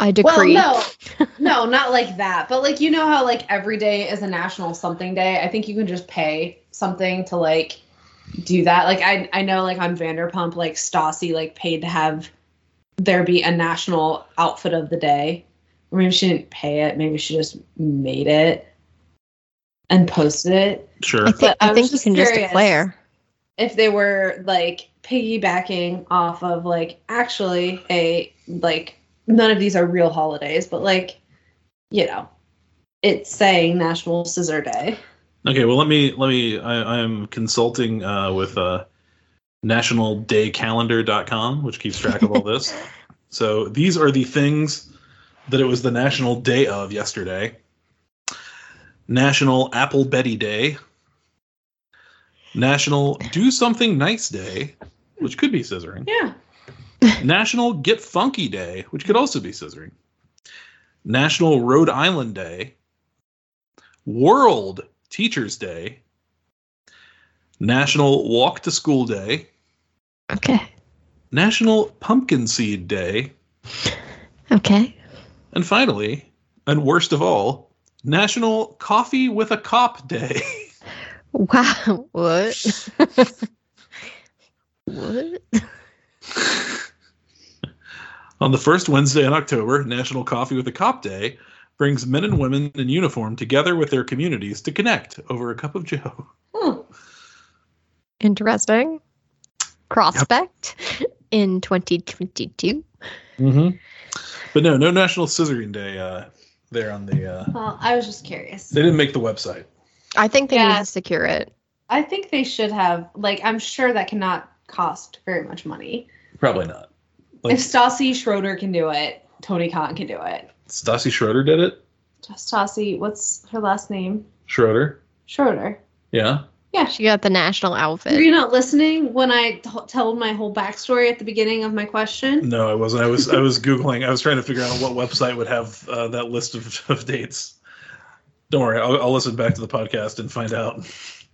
I decree? Well, no, no, not like that. But like you know how like every day is a national something day. I think you can just pay something to like do that. Like I I know like on Vanderpump, like Stassi like paid to have there be a national outfit of the day. Or maybe she didn't pay it. Maybe she just made it and posted it. Sure. I think But I I think you can just declare. If they were like piggybacking off of like actually a like none of these are real holidays, but like you know, it's saying National Scissor Day. Okay, well let me let me I, I'm consulting uh, with uh, nationaldaycalendar.com, which keeps track of all this. so these are the things that it was the national day of yesterday. National Apple Betty Day. National Do Something Nice Day, which could be scissoring. Yeah. National Get Funky Day, which could also be scissoring. National Rhode Island Day. World Teachers Day. National Walk to School Day. Okay. National Pumpkin Seed Day. Okay. And finally, and worst of all, National Coffee with a Cop Day. Wow. What? what? On the first Wednesday in October, National Coffee with a Cop Day brings men and women in uniform together with their communities to connect over a cup of joe. Hmm. Interesting. Prospect in 2022. Mm-hmm. But no, no National Scissoring Day uh, there on the. Uh, Well, I was just curious. they didn't make the website. I think they Yeah. need to secure it. I think they should have like I'm sure that cannot cost very much money. Probably not. Like if Stassi Schroeder can do it, Tony Khan can do it. Stassi Schroeder did it. Stassi, what's her last name? Schroeder. Schroeder. Yeah. Yeah, she got the national Were outfit. you not listening when I t- told my whole backstory at the beginning of my question? No, I wasn't. I was. I was googling. I was trying to figure out what website would have uh, that list of, of dates. Don't worry. I'll, I'll listen back to the podcast and find out.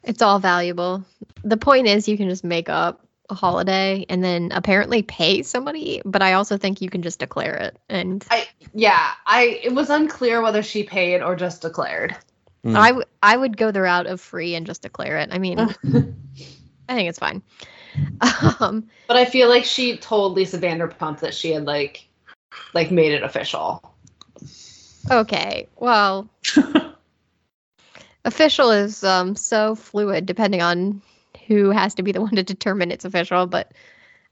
It's all valuable. The point is, you can just make up a holiday and then apparently pay somebody. But I also think you can just declare it. And I yeah, I it was unclear whether she paid or just declared. Mm. I, w- I would go the route of free and just declare it. I mean, I think it's fine. Um, But I feel like she told Lisa Vanderpump that she had like like made it official. okay. Well, official is um, so fluid depending on who has to be the one to determine it's official. But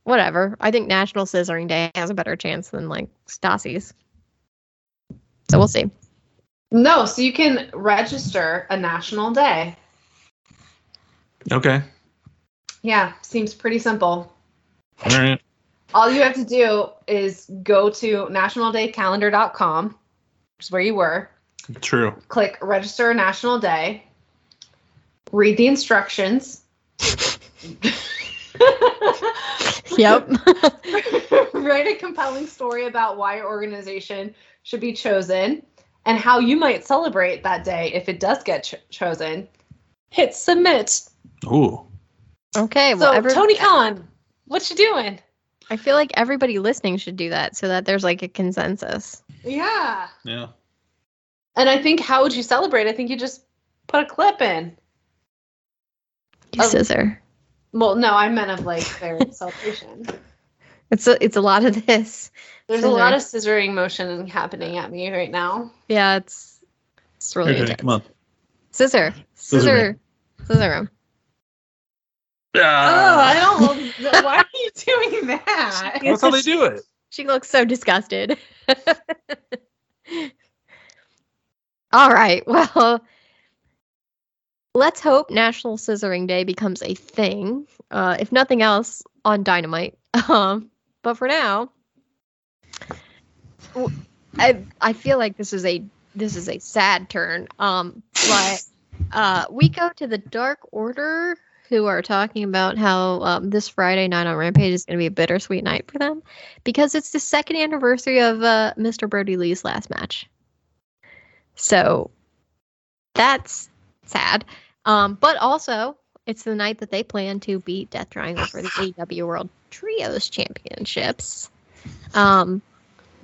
whatever. I think National Scissoring Day has a better chance than like Stassi's. So we'll see. No, so you can register a national day. Okay. Yeah, seems pretty simple. All right. All you have to do is go to nationaldaycalendar.com, which is where you were, True. click register a national day, read the instructions. Yep. Write a compelling story about why your organization should be chosen and how you might celebrate that day if it does get ch- chosen. Hit submit. Ooh. okay. Well, so, every- Tony Khan, what you doing? I feel like everybody listening should do that so that there's like a consensus. Yeah. Yeah. And I think how would you celebrate? I think you just put a clip in. You Oh. scissor. Well, no, I meant of like their celebration. It's a, it's a lot of this. There's a lot of scissoring motion happening at me right now. Yeah, it's it's really Okay, intense. come on. Scissor, Scissor scissor, scissor him. Oh, I Ah, don't. Why are you doing that? that's how they do it. She looks so disgusted. All right. Well, let's hope National Scissoring Day becomes a thing. Uh, if nothing else, on Dynamite. Um, but for now, I I feel like this is a this is a sad turn. Um, but uh, we go to the Dark Order, who are talking about how um, this Friday night on Rampage is going to be a bittersweet night for them because it's the second anniversary of uh, Mr. Brodie Lee's last match. So that's sad. Um, but also, it's the night that they plan to beat Death Triangle for the AEW World Trios Championships. Um,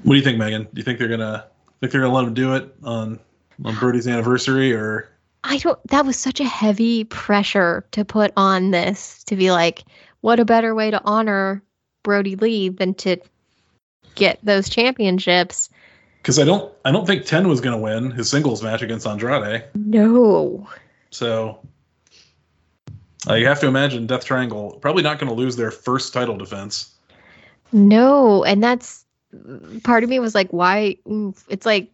What do you think, Megan? Do you think they're gonna think they're gonna let them do it on on Brodie's anniversary, or I don't. That was such a heavy pressure to put on this to be like, what a better way to honor Brodie Lee than to get those championships. because I don't I don't think Ten was gonna win his singles match against Andrade. No. So uh, you have to imagine Death Triangle probably not going to lose their first title defense. No, and that's part of me was like, why? It's like,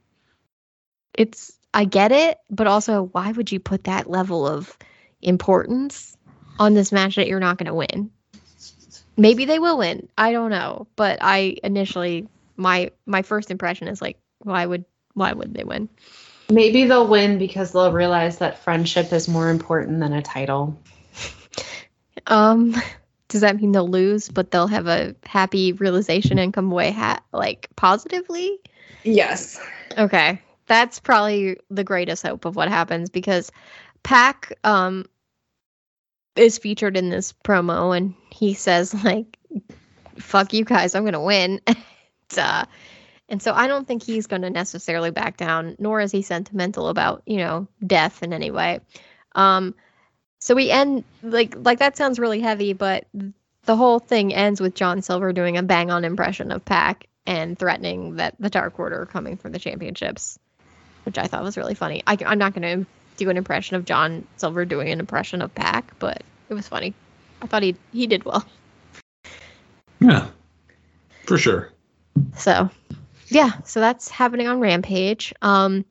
it's I get it, but also, why would you put that level of importance on this match that you're not going to win? Maybe they will win. I don't know, but I initially my my first impression is like, why would why would they win? Maybe they'll win because they'll realize that friendship is more important than a title. Um, does that mean they'll lose, but they'll have a happy realization and come away ha- like positively? Yes. Okay. That's probably the greatest hope of what happens because Pac um is featured in this promo and he says like fuck you guys, I'm going to win. and, uh, and so I don't think he's going to necessarily back down nor is he sentimental about, you know, death in any way. Um so we end like like that sounds really heavy, but the whole thing ends with John Silver doing a bang on impression of Pac and threatening that the Dark Order are coming for the championships, which I thought was really funny. I, am not going to do an impression of John Silver doing an impression of Pac, but it was funny. I thought he he did well. Yeah, for sure. So, yeah, so that's happening on Rampage. Um,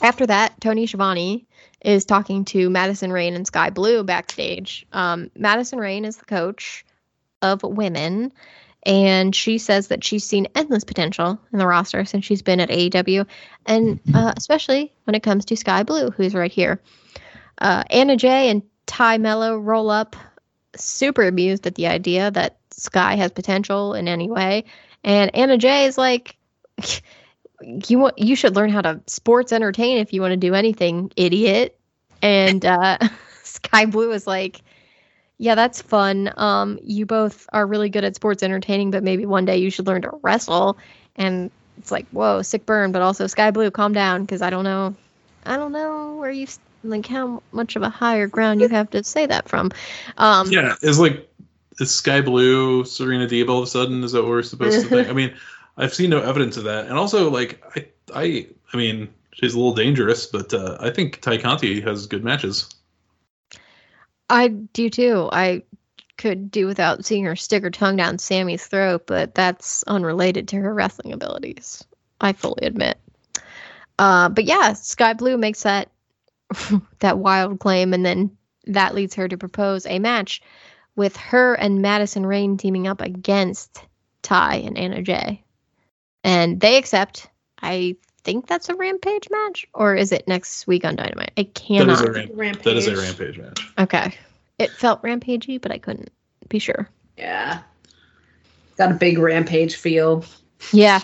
after that, Tony Schiavone is talking to Madison Rayne and Skye Blue backstage. Um, Madison Rayne is the coach of women, and she says that she's seen endless potential in the roster since she's been at AEW, and uh, especially when it comes to Skye Blue, who's right here. Uh, Anna Jay and Tay Melo roll up, super amused at the idea that Skye has potential in any way, and Anna Jay is like. you want you should learn how to sports entertain if you want to do anything, idiot. And uh Skye Blue is like, yeah, that's fun. Um, you both are really good at sports entertaining, but maybe one day you should learn to wrestle. And it's like, whoa, sick burn. But also, Skye Blue, calm down, because I don't know, I don't know where you like how much of a higher ground you have to say that from. Um, Yeah, it's like is Skye Blue Serena Deeb all of a sudden? Is that what we're supposed to think? I mean, I've seen no evidence of that, and also like I I I mean she's a little dangerous, but uh, I think Tay Conti has good matches. I do too. I could do without seeing her stick her tongue down Sammy's throat, but that's unrelated to her wrestling abilities. I fully admit. Uh, but yeah, Skye Blue makes that that wild claim, and then that leads her to propose a match with her and Madison Rayne teaming up against Tay and Anna Jay, and they accept. I think that's a Rampage match, or is it next week on Dynamite? I cannot. is a ramp, Rampage. that is a rampage match. Okay. It felt rampagey, but I couldn't be sure. Yeah. Got a big rampage feel. Yeah.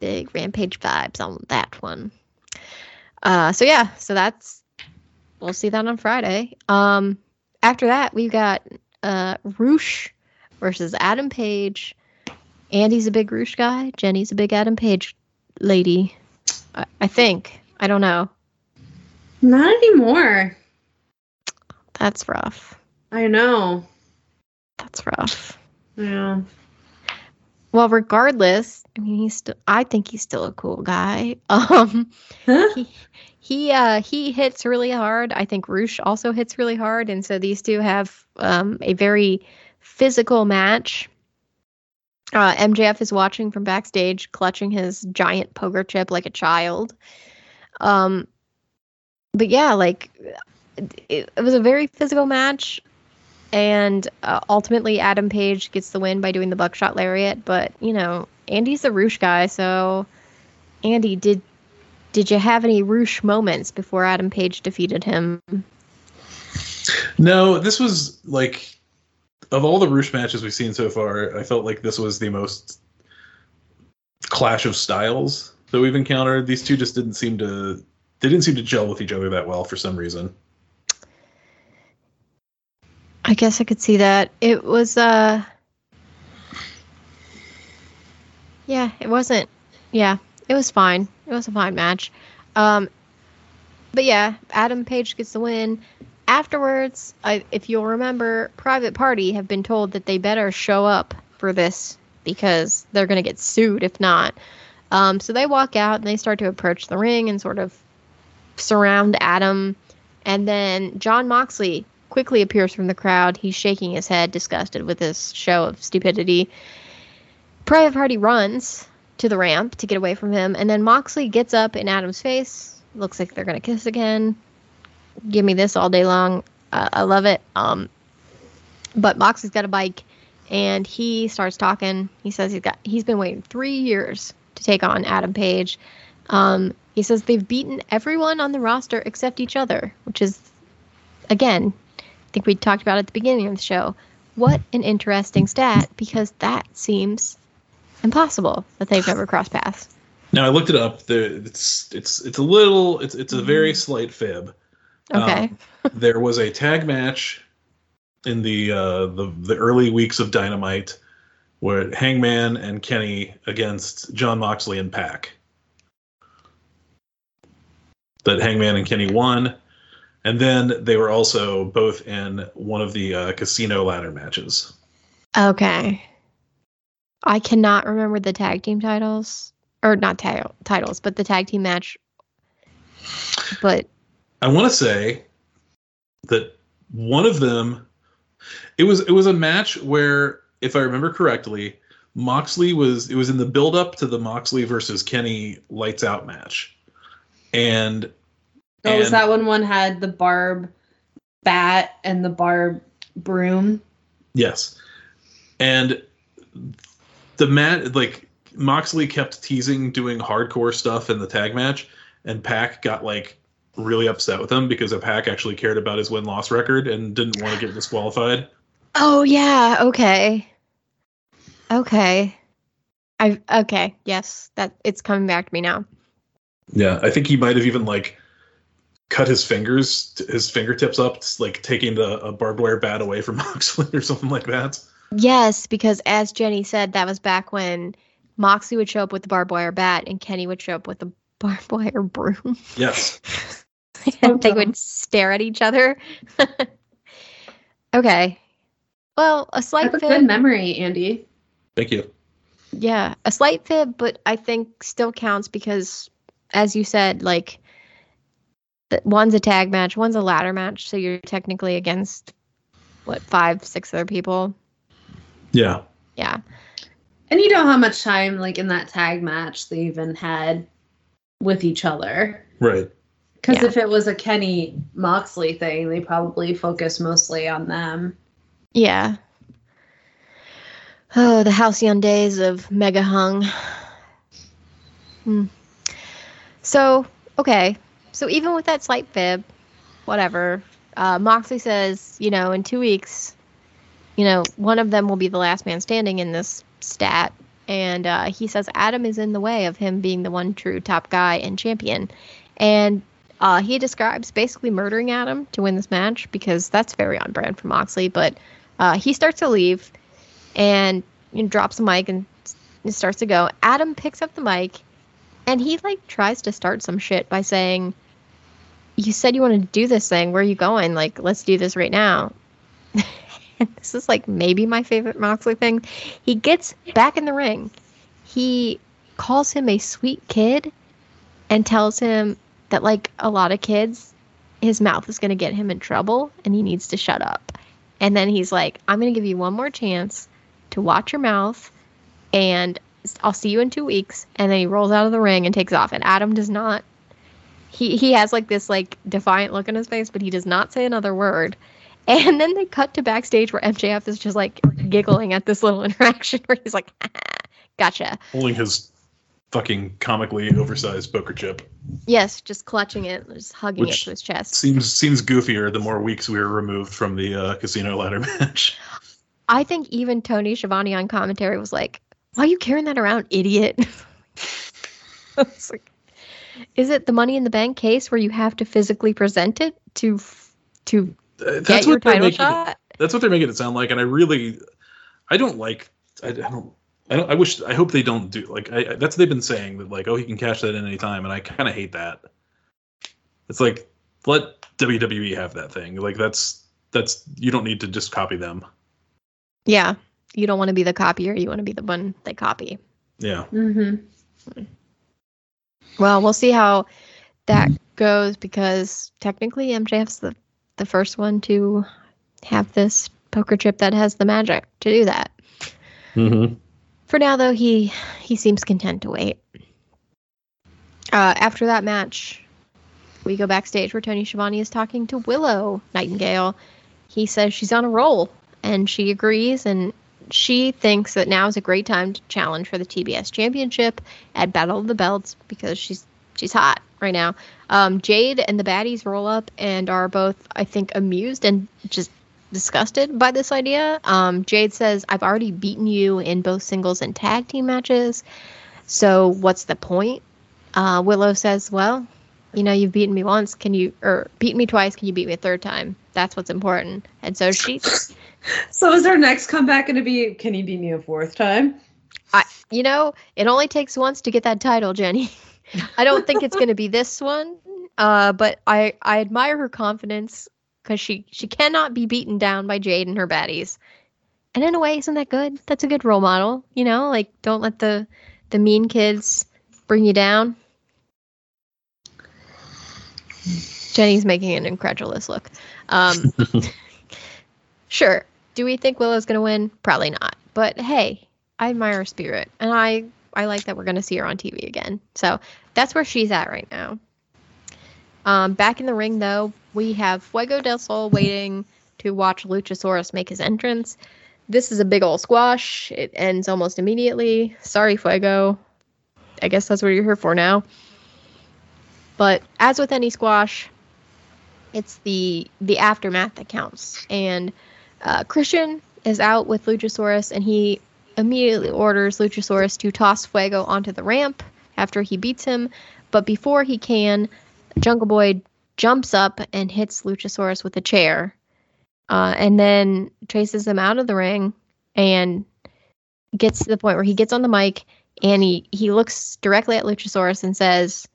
Big rampage vibes on that one. Uh so yeah, so that's we'll see that on Friday. Um after that we've got uh Rush versus Adam Page. Andy's a big Rush guy. Jenny's a big Adam Page lady. I, I think. I don't know. Not anymore. That's rough. I know. That's rough. Yeah. Well, regardless, I mean, he's still. I think he's still a cool guy. Um, Huh? he he uh he hits really hard. I think Rush also hits really hard, and so these two have um a very physical match. Uh, MJF is watching from backstage, clutching his giant poker chip like a child. Um, but yeah, like it, it was a very physical match and uh, ultimately Adam Page gets the win by doing the buckshot lariat. But you know, Andy's the Rush guy, so Andy, did did you have any Rush moments before Adam Page defeated him? No, this was like of all the Rush matches we've seen so far, I felt like this was the most clash of styles that we've encountered. These two just didn't seem to they didn't seem to gel with each other that well for some reason. I guess I could see that. It was uh Yeah, it wasn't yeah, it was fine. It was a fine match. Um but yeah, Adam Page gets the win. Afterwards, I, if you'll remember, Private Party have been told that they better show up for this because they're going to get sued if not. Um, so they walk out and they start to approach the ring and sort of surround Adam. And then Jon Moxley quickly appears from the crowd. He's shaking his head, disgusted with this show of stupidity. Private Party runs to the ramp to get away from him, and then Moxley gets up in Adam's face. Looks like they're gonna kiss again. Give me this all day long. Uh, I love it. Um, but Moxley's got a bike, and he starts talking. He says he's got he's been waiting three years to take on Adam Page. Um, he says they've beaten everyone on the roster except each other, which is, again, think we talked about at the beginning of the show. What an interesting stat because that seems impossible that they've never crossed paths. Now I looked it up. The it's it's it's a little it's it's a very slight fib. Okay. Um, there was a tag match in the uh, the the early weeks of Dynamite where Hangman and Kenny against Jon Moxley and Pac. That Hangman and Kenny won, and then they were also both in one of the uh, casino ladder matches. Okay. I cannot remember the tag team titles or not tag titles, but the tag team match. But I want to say that one of them it was it was a match where if I remember correctly, Moxley was it was in the build up to the Moxley versus Kenny lights out match. And Oh, was that when one had the barb bat and the barb broom? Yes. And the mat like Moxley kept teasing doing hardcore stuff in the tag match and Pac got like really upset with him because Pac actually cared about his win loss record and didn't want to get disqualified. oh yeah, okay, okay. I okay yes that it's coming back to me now. Yeah, I think he might have even like cut his fingers, his fingertips up, like taking the, a barbed wire bat away from Moxley or something like that. Yes, because as Jenny said, that was back when Moxley would show up with the barbed wire bat and Kenny would show up with the barbed wire broom. Yes. and they would stare at each other. okay. Well, a slight have a fib. good memory, Andy. Thank you. Yeah, a slight fib, but I think still counts because, as you said, like, the, one's a tag match, one's a ladder match, so you're technically against what five, six other people. Yeah. Yeah, And you know how much time, like in that tag match, they even had with each other. Right. Because Yeah. if it was a Kenny Moxley thing, they probably focus mostly on them. yeah. Oh, the halcyon days of Mega Hung. Hmm. So, okay. So even with that slight fib, whatever. Uh, Moxley says, you know, in two weeks, you know, one of them will be the last man standing in this stat. And uh, he says Adam is in the way of him being the one true top guy and champion. And uh, he describes basically murdering Adam to win this match because that's very on brand for Moxley. But uh, he starts to leave and you know, drops the mic and starts to go. Adam picks up the mic and he like tries to start some shit by saying, "You said you wanted to do this thing. Where are you going? Like, let's do this right now." this is like maybe my favorite Moxley thing. He gets back in the ring. He calls him a sweet kid and tells him that like a lot of kids his mouth is going to get him in trouble and he needs to shut up. And then he's like, I'm going to give you one more chance to watch your mouth and I'll see you in two weeks. And then he rolls out of the ring and takes off. And Adam does not, he, he has like this like defiant look on his face, but he does not say another word. And then they cut to backstage where MJF is just like giggling at this little interaction where he's like, gotcha. Holding his fucking comically oversized poker chip. Yes, just clutching it, just hugging it to his chest. Seems seems goofier the more weeks we were removed from the uh, casino ladder match. I think even Tony Schiavone on commentary was like, "Why are you carrying that around, idiot?" I was like, "Is it the Money in the Bank case where you have to physically present it to to Uh, get That's your what they're title making. shot?" That's what they're making it sound like, and I really, I don't like. I, I don't. I, don't, I wish. I hope they don't do like. I, that's what they've been saying that like, oh, he can cash that in any time, and I kind of hate that. It's like let WWE have that thing. Like that's that's you don't need to just copy them. Yeah. You don't want to be the copier. You want to be the one they copy. Yeah. Mm-hmm. Well, we'll see how that goes because technically MJF's the, the first one to have this poker chip that has the magic to do that. Mm-hmm. For now, though, he he seems content to wait. Uh, after that match, we go backstage where Tony Schiavone is talking to Willow Nightingale. He says she's on a roll, and she agrees, and she thinks that now is a great time to challenge for the TBS Championship at Battle of the Belts because she's she's hot right now. Um, Jade and the baddies roll up and are both, I think, amused and just disgusted by this idea. Um, Jade says, I've already beaten you in both singles and tag team matches. So what's the point? Uh, Willow says, Well, you know, you've beaten me once. Can you, or beat me twice? Can you beat me a third time? That's what's important. And so she, So is our next comeback going to be? Can you beat me a fourth time? I, you know, it only takes once to get that title, Jenny. I don't think it's going to be this one, uh, but I, I admire her confidence because she, she cannot be beaten down by Jade and her baddies. And in a way, isn't that good? That's a good role model, you know. Like, don't let the the mean kids bring you down. Jenny's making an incredulous look. Um, sure. Do we think Willow's going to win? Probably not. But hey, I admire her spirit, and I I like that we're going to see her on TV again. So that's where she's at right now. Um, back in the ring, though, we have Fuego del Sol waiting to watch Luchasaurus make his entrance. This is a big old squash. It ends almost immediately. Sorry, Fuego. I guess that's what you're here for now. But as with any squash, it's the the aftermath that counts. And uh, Christian is out with Luchasaurus, and he immediately orders Luchasaurus to toss Fuego onto the ramp after he beats him. But before he can, Jungle Boy jumps up and hits Luchasaurus with a chair, uh, and then chases him out of the ring and gets to the point where he gets on the mic and he, he looks directly at Luchasaurus and says,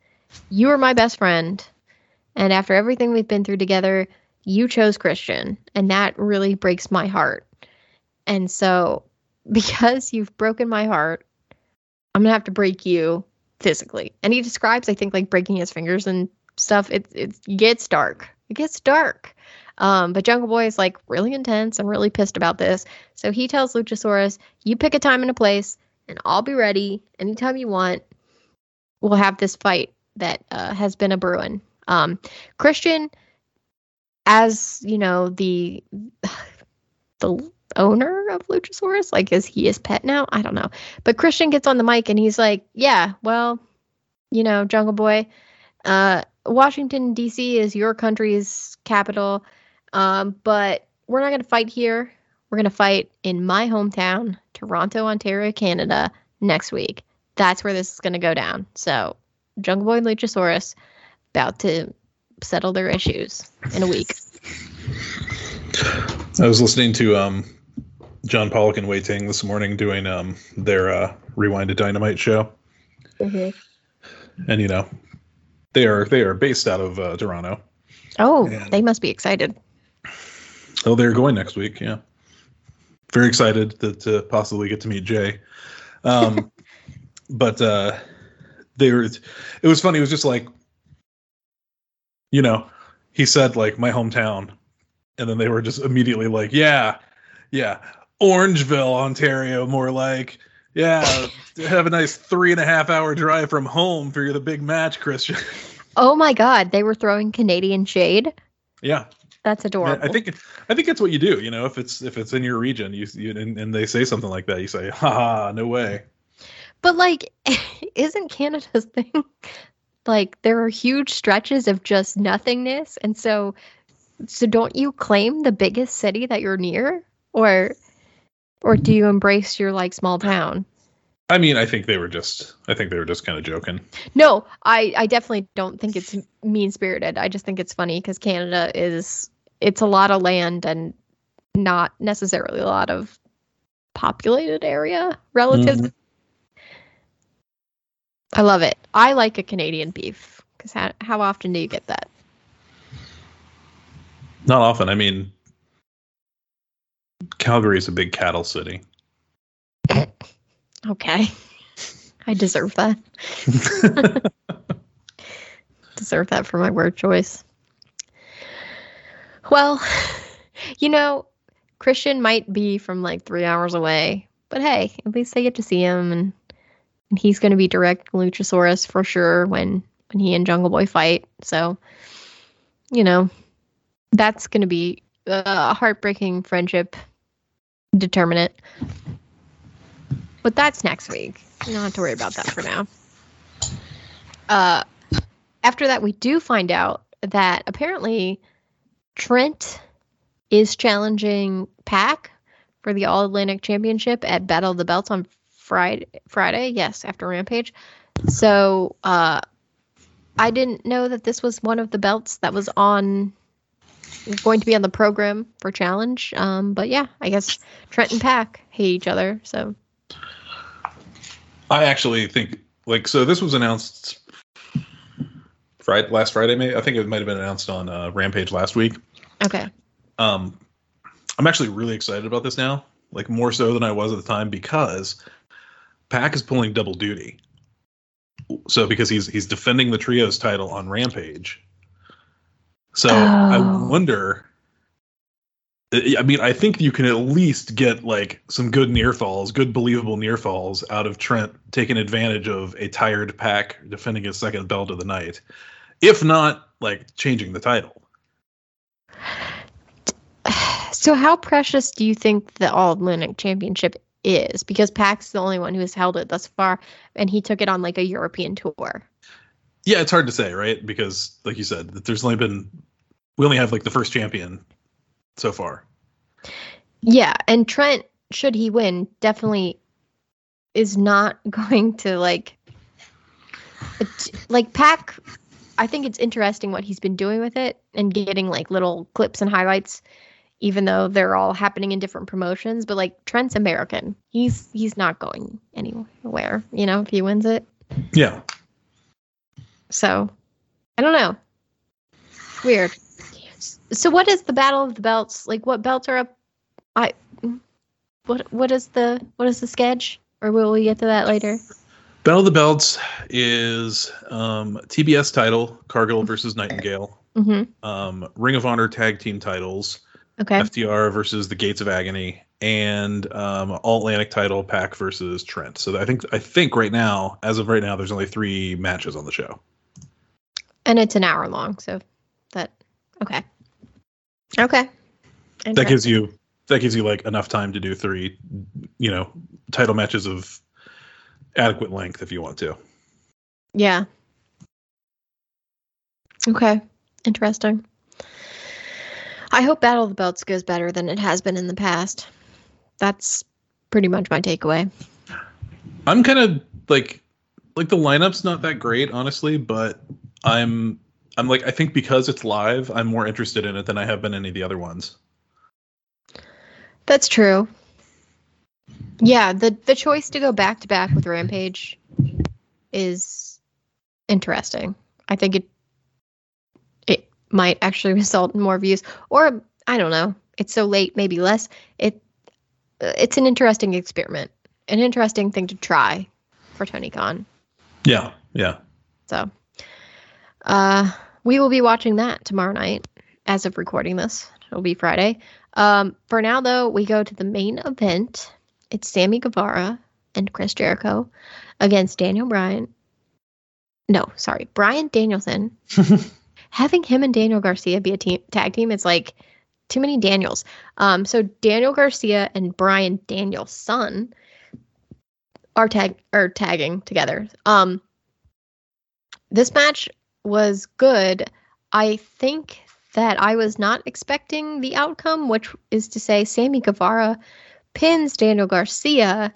You are my best friend. And after everything we've been through together, you chose Christian. And that really breaks my heart. And so, because you've broken my heart, I'm to have to break you physically. And he describes, I think, like breaking his fingers and stuff. It, it gets dark. It gets dark. Um, but Jungle Boy is like really intense and really pissed about this. So he tells Luchasaurus, You pick a time and a place, and I'll be ready anytime you want. We'll have this fight that uh, has been a brewing. Um, Christian, as you know, the the owner of Luchasaurus, like is he his pet now? I don't know. But Christian gets on the mic and he's like, "Yeah, well, you know, Jungle Boy, uh, Washington D.C. is your country's capital, um, but we're not going to fight here. We're going to fight in my hometown, Toronto, Ontario, Canada, next week. That's where this is going to go down. So, Jungle Boy and Luchasaurus about to settle their issues in a week. I was listening to um, John Pollock and Wai Ting this morning doing um, their uh, Rewind to Dynamite show, Mm-hmm. and you know, they are they are based out of uh, Toronto. Oh, And- they must be excited. Oh, they're going next week. Yeah, very excited to, to possibly get to meet Jay. Um, but uh, they were. It was funny. It was just like, you know, he said like my hometown, and then they were just immediately like, yeah, yeah, Orangeville, Ontario, more like. Yeah, have a nice three and a half hour drive from home for the big match, Christian. Oh my God, they were throwing Canadian shade. yeah, That's adorable. I think I think that's what you do. You know, if it's if it's in your region, you, you and, and they say something like that, you say, "Ha, no way." But like, isn't Canada's thing like there are huge stretches of just nothingness, and so so don't you claim the biggest city that you're near, or or do you embrace your like small town? I mean, I think they were just I think they were just kind of joking. No, I I definitely don't think it's mean spirited. I just think it's funny because Canada is it's a lot of land and not necessarily a lot of populated area relative. Mhm. I love it. I like a Canadian beef because how, how often do you get that? Not often. I mean, Calgary is a big cattle city. Okay. I deserve that. deserve that for my word choice. Well, you know, Christian might be from like three hours away, but hey, at least I get to see him, and, and he's going to be direct Luchasaurus for sure when when he and Jungle Boy fight. So, you know, that's going to be a heartbreaking friendship determinant. But that's next week. You don't have to worry about that for now. Uh, after that, we do find out that apparently Trent is challenging Pac for the All Atlantic Championship at Battle of the Belts on Friday. Friday, yes, after Rampage. So uh, I didn't know that this was one of the belts that was on going to be on the program for challenge. Um, but yeah, I guess Trent and Pac hate each other. So I actually think like so. This was announced Friday, last Friday. Maybe I think it might have been announced on uh, Rampage last week. okay, Um, I'm actually really excited about this now, like more so than I was at the time because Pac is pulling double duty. So because he's he's defending the trios title on Rampage. So I Oh. wonder. I I mean, I think you can at least get like some good near falls, good believable near falls out of Trent taking advantage of a tired Pac defending his second belt of the night, if not like changing the title. so how precious do you think the All Atlantic Championship is? Because Pac's the only one who has held it thus far, and he took it on like a European tour. Yeah, it's hard to say, right? Because, like you said, that there's only been we only have like the first champion so far. Yeah, and Trent, should he win, definitely is not going to like like Pac. I think it's interesting what he's been doing with it and getting like little clips and highlights, even though they're all happening in different promotions. But like Trent's American, he's he's not going anywhere. You know, if he wins it, Yeah, so I don't know. Weird. So what is the battle of the belts? Like what belts are up? I what what is the what is the sketch? Or will we get to that later? Battle of the Belts is um, TBS title Cargill versus Nightingale, Mm-hmm. um, Ring of Honor tag team titles Okay. FTR versus the Gates of Agony, and um, All Atlantic title Pac versus Trent. So I think I think right now, as of right now, there's only three matches on the show. And it's an hour long, so that okay. Okay. That gives you that gives you like enough time to do three, you know, title matches of adequate length if you want to. Yeah. Okay. Interesting. I hope Battle of the Belts goes better than it has been in the past. That's pretty much my takeaway. I'm kind of like like the lineup's not that great, honestly, but I'm I'm like I think because it's live, I'm more interested in it than I have been any of the other ones. That's true. Yeah, the the choice to go back to back with Rampage is interesting. I think it it might actually result in more views or I don't know. It's so late, maybe less. It it's an interesting experiment. An interesting thing to try for Tony Khan. Yeah, yeah. So uh we will be watching that tomorrow night as of recording this. It'll be Friday. Um for now though, we go to the main event. It's Sammy Guevara and Chris Jericho against Daniel Bryan. No, sorry, Bryan Danielson. Having him and Daniel Garcia be a team tag team, it's like too many Daniels. Um, so Daniel Garcia and Bryan Danielson are tag are tagging together. Um, this match was good. I think that I was not expecting the outcome, which is to say, Sammy Guevara pins Daniel Garcia,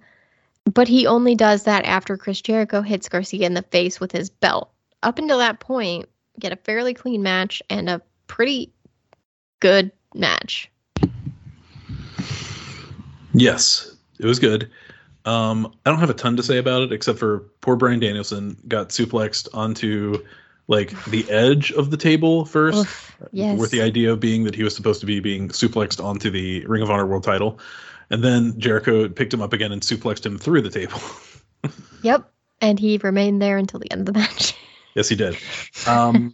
but he only does that after Chris Jericho hits Garcia in the face with his belt. Up until that point, get a fairly clean match and a pretty good match. Yes, it was good. Um, I don't have a ton to say about it except for poor Bryan Danielson got suplexed onto like the edge of the table first, Oof, yes. with the idea of being that he was supposed to be being suplexed onto the Ring of Honor World Title, and then Jericho picked him up again and suplexed him through the table. Yep. And he remained there until the end of the match. Yes, he did. Um,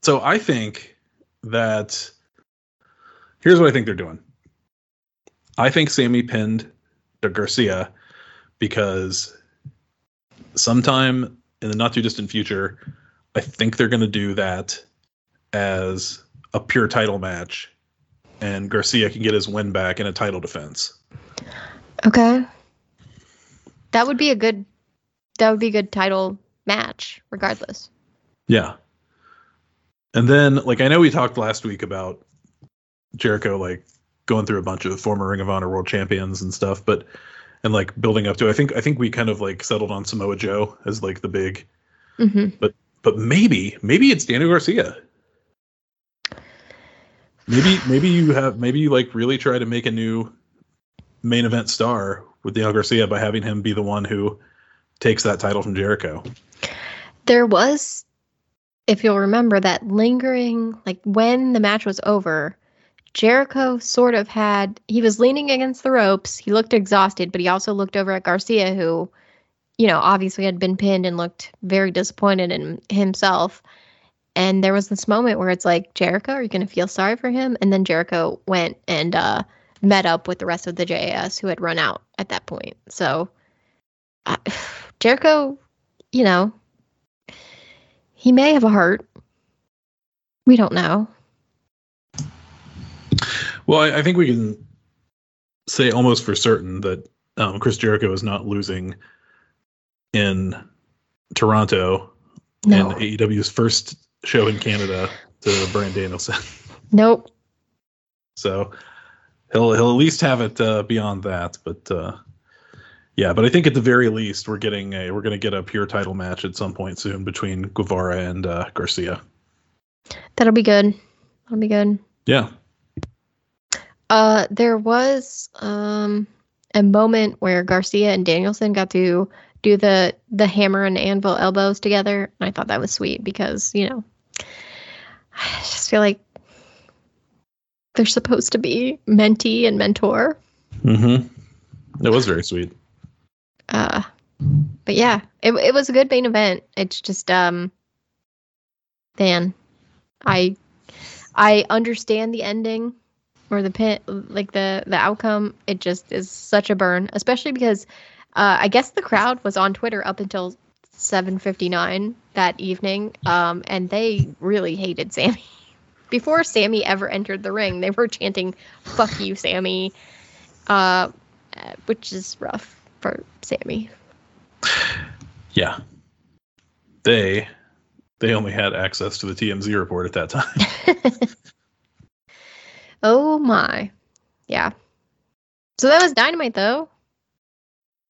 so I think that here's what I think they're doing. I think Sammy pinned the Garcia because sometime in the not too distant future, I think they're going to do that as a pure title match, and Garcia can get his win back in a title defense. Okay. That would be a good that would be a good title match, regardless. Yeah. And then, like, I know we talked last week about Jericho, like, going through a bunch of former Ring of Honor world champions and stuff, but and like building up to. I think I think we kind of like settled on Samoa Joe as like the big, hmm but maybe maybe it's Daniel Garcia. Maybe maybe you have maybe you like really try to make a new main event star with Daniel Garcia by having him be the one who takes that title from Jericho. There was, if you'll remember, that lingering, like when the match was over, Jericho sort of had, he was leaning against the ropes. He looked exhausted, but he also looked over at Garcia, who, you know, obviously had been pinned and looked very disappointed in himself. And there was this moment where it's like, Jericho, are you going to feel sorry for him? And then Jericho went and uh, met up with the rest of the JAS who had run out at that point. So, uh, Jericho, you know, he may have a heart. We don't know. Well, I, I think we can say almost for certain that um, Chris Jericho is not losing in Toronto No. in AEW's first show in Canada to Bryan Danielson. Nope. So he'll he'll at least have it uh, beyond that. But uh, yeah, but I think at the very least we're getting a we're going to get a pure title match at some point soon between Guevara and uh, Garcia. That'll be good. That'll be good. Yeah. Uh, there was um a moment where Garcia and Danielson got to do the the hammer and anvil elbows together, and I thought that was sweet because you know, I just feel like they're supposed to be mentee and mentor. Mm-hmm. It was very sweet. Uh, but yeah, it it was a good main event. It's just um, Dan, I I understand the ending or the pin, like the the outcome. It just is such a burn, especially because uh, I guess the crowd was on Twitter up until 7:59 that evening, um, and they really hated Sammy. Before Sammy ever entered the ring, they were chanting "Fuck you, Sammy," uh, uh, which is rough for Sammy. Yeah. They they only had access to the TMZ report at that time. oh my, yeah. So that was dynamite, though.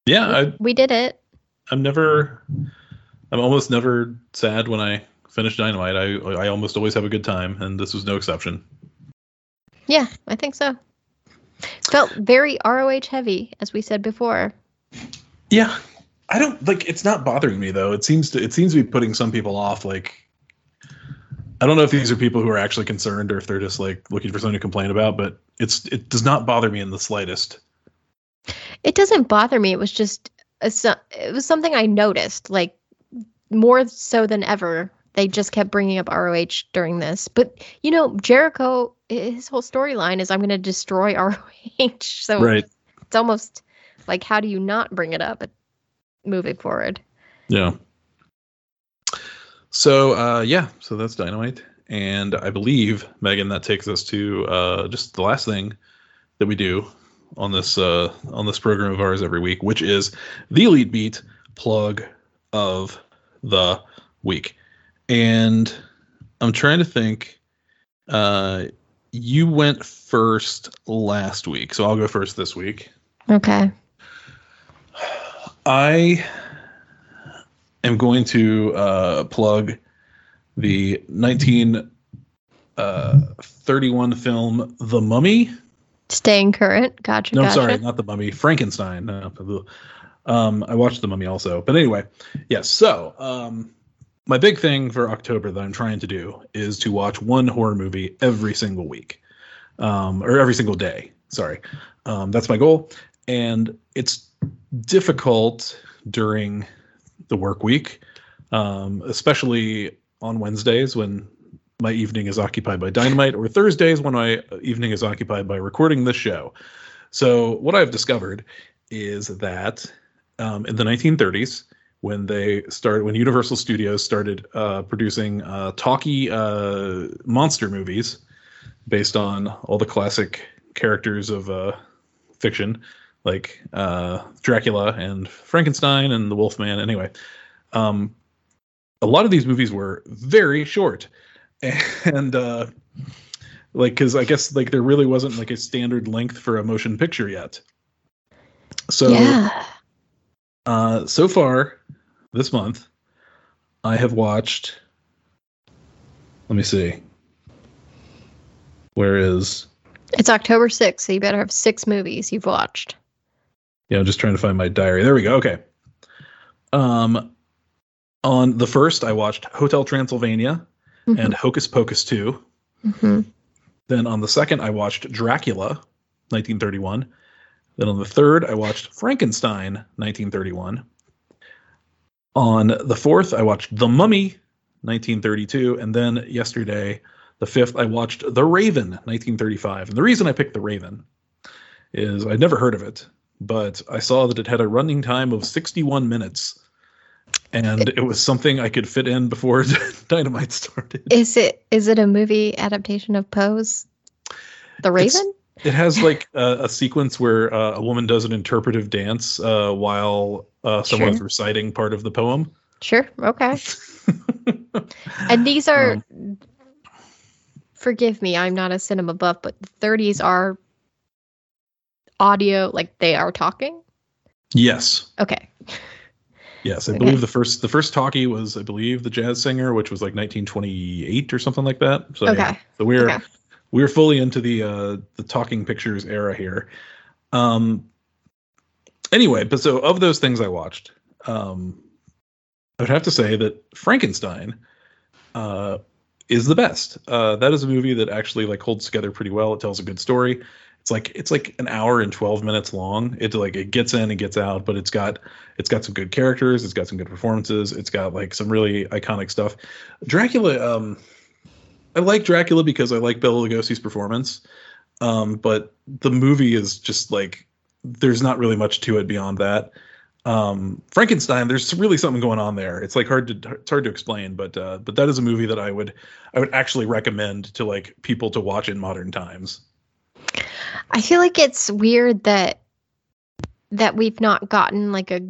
yeah, I, We did it. I'm never I'm almost never sad when I finish Dynamite. I I almost always have a good time, and this was no exception. Yeah, I think so. Felt very ROH heavy, as we said before. Yeah, I don't like. It's not bothering me though. It seems to it seems to be putting some people off. Like, I don't know if these are people who are actually concerned or if they're just like looking for something to complain about. But it's it does not bother me in the slightest. It doesn't bother me. It was just uh, a, it was something I noticed, like more so than ever. They just kept bringing up ROH during this, but you know, Jericho, his whole storyline is I'm going to destroy ROH. So Right. it's almost like how do you not bring it up moving forward? Yeah. So uh, yeah, so that's Dynamite, and I believe Megan that takes us to uh, just the last thing that we do on this uh, on this program of ours every week, which is the Elite Beat plug of the week. And I'm trying to think. Uh, you went first last week, so I'll go first this week. Okay. I am going to uh, plug the 1931 film The Mummy, Staying current. Gotcha. No, I'm gotcha. sorry, not the Mummy. Frankenstein. No, um, I watched the Mummy also, but anyway, yes. so, um, my big thing for October that I'm trying to do is to watch one horror movie every single week, um, or every single day. Sorry, um, that's my goal, and it's difficult during the work week, um, especially on Wednesdays when my evening is occupied by Dynamite, or Thursdays when my evening is occupied by recording this show. So what I've discovered is that um, in the 1930s, when they started, when Universal Studios started uh, producing uh, talkie uh, monster movies based on all the classic characters of uh, fiction, like uh, Dracula and Frankenstein and the Wolfman. Anyway, um, a lot of these movies were very short, and uh, like because I guess like there really wasn't like a standard length for a motion picture yet. So yeah. uh, so far this month, I have watched. Let me see. Where is? It's October 6th, so you better have six movies you've watched. Yeah, I'm just trying to find my diary. There we go. Okay. Um, on the first, I watched Hotel Transylvania and Hocus Pocus 2. hmm Then on the second, I watched Dracula, 1931. Then on the third, I watched Frankenstein, 1931. On the fourth, I watched The Mummy, 1932. And then yesterday, the fifth, I watched The Raven, 1935. And the reason I picked The Raven is I'd never heard of it, but I saw that it had a running time of 61 minutes. And it was something I could fit in before Dynamite started. Is it is it a movie adaptation of Poe's The It's- Raven? It has like a, a sequence where uh, a woman does an interpretive dance uh, while uh, someone's Sure. reciting part of the poem. Sure. Okay. And these are Um, forgive me, I'm not a cinema buff, but the 30s are audio like they are talking. yes, Okay. yes. I Okay. believe the first the first talkie was I believe the jazz singer, which was like 1928 or something like that. So Okay. yeah. So we're Okay. we're fully into the uh, the talking pictures era here. Um. Anyway, but so of those things I watched, um, I would have to say that Frankenstein uh, is the best. Uh, that is a movie that actually like holds together pretty well. It tells a good story. It's like it's like an hour and twelve minutes long. It like it gets in and gets out, but it's got it's got some good characters. It's got some good performances. It's got like some really iconic stuff. Dracula. Um, I like Dracula because I like Bela Lugosi's performance. Um, but the movie is just like there's not really much to it beyond that. Um, Frankenstein, there's really something going on there. It's like hard to it's hard to explain, but uh, but that is a movie that I would I would actually recommend to like people to watch in modern times. I feel like it's weird that that we've not gotten like a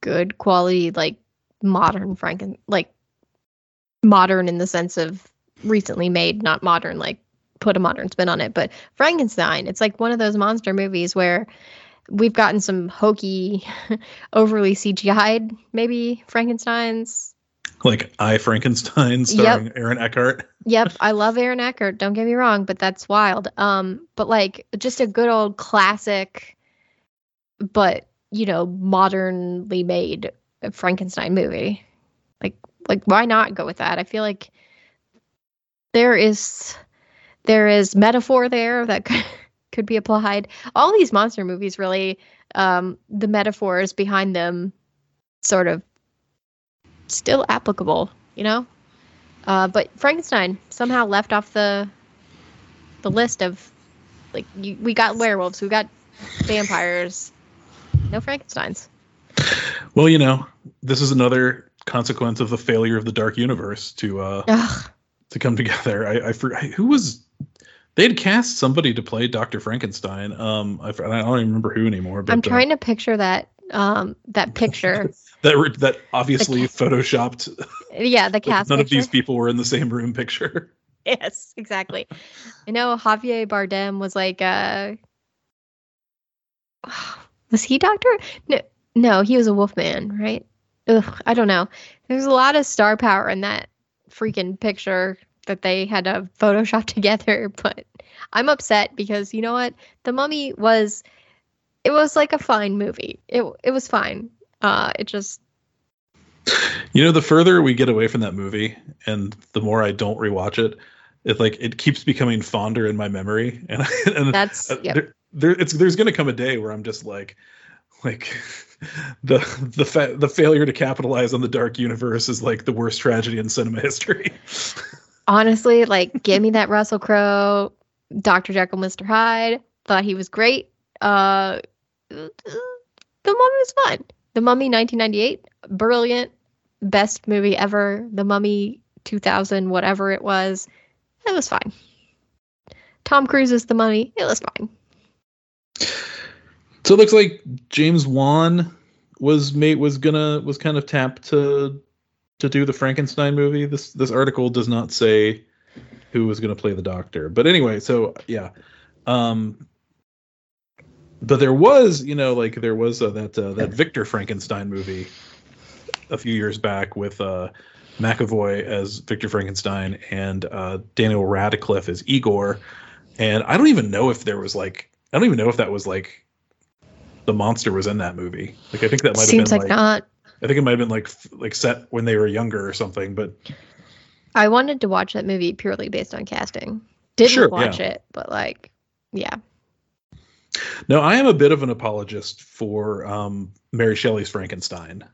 good quality like modern Franken like modern in the sense of recently made, not modern like put a modern spin on it, but Frankenstein, it's like one of those monster movies where we've gotten some hokey overly CGI'd maybe Frankensteins. Like I Frankenstein starring Aaron Eckhart. Yep, I love Aaron Eckhart. Don't get me wrong, but that's wild. Um, but like just a good old classic, but you know, modernly made Frankenstein movie. Like, like why not go with that? I feel like there is there is metaphor there that could, could be applied. All these monster movies really, um, the metaphors behind them, sort of still applicable. You know. Uh, but Frankenstein somehow left off the the list of like you, we got werewolves, we got vampires, no Frankenstein's. Well, you know, this is another consequence of the failure of the Dark Universe to uh to come together. I I, for, who was they'd cast somebody to play Doctor Frankenstein. Um, I, I don't even remember who anymore. But I'm uh, trying to picture that um that picture. that re- that obviously photoshopped. yeah, the like, cast. none of these people were in the same room picture. Yes, exactly. I know Javier Bardem was like uh was he doctor? No no, he was a wolfman, right? Ugh, I don't know. There's a lot of star power in that freaking picture that they had to Photoshop together, but I'm upset because you know what? The Mummy was it was like a fine movie. It it was fine. Uh it just You know, the further we get away from that movie, and the more I don't rewatch it, it like it keeps becoming fonder in my memory, and and that's uh, yep. there, there, it's there's gonna come a day where I'm just like, like the the fa- the failure to capitalize on the dark universe is like the worst tragedy in cinema history. honestly, like give me that Russell Crowe, Dr. Jekyll, Mr. Hyde. Thought he was great. Uh the Mummy was fun. The Mummy 1998, brilliant, best movie ever. The Mummy 2000, whatever it was, it was fine. Tom Cruise is the Mummy. It was fine. So it looks like James Wan was made was gonna was kind of tapped to to do the Frankenstein movie. This this article does not say who was gonna play the doctor. But anyway, so yeah. Um but there was, you know, like there was uh, that uh, that Victor Frankenstein movie a few years back with uh McAvoy as Victor Frankenstein and uh Daniel Radcliffe as Igor. And I don't even know if there was like I don't even know if that was like the monster was in that movie. Like I think that might have Seems been like, like, not. I think it might have been like like set when they were younger or something. But I wanted to watch that movie purely based on casting. Didn't Sure, watch it, but like, yeah. No, I am a bit of an apologist for um, Mary Shelley's Frankenstein,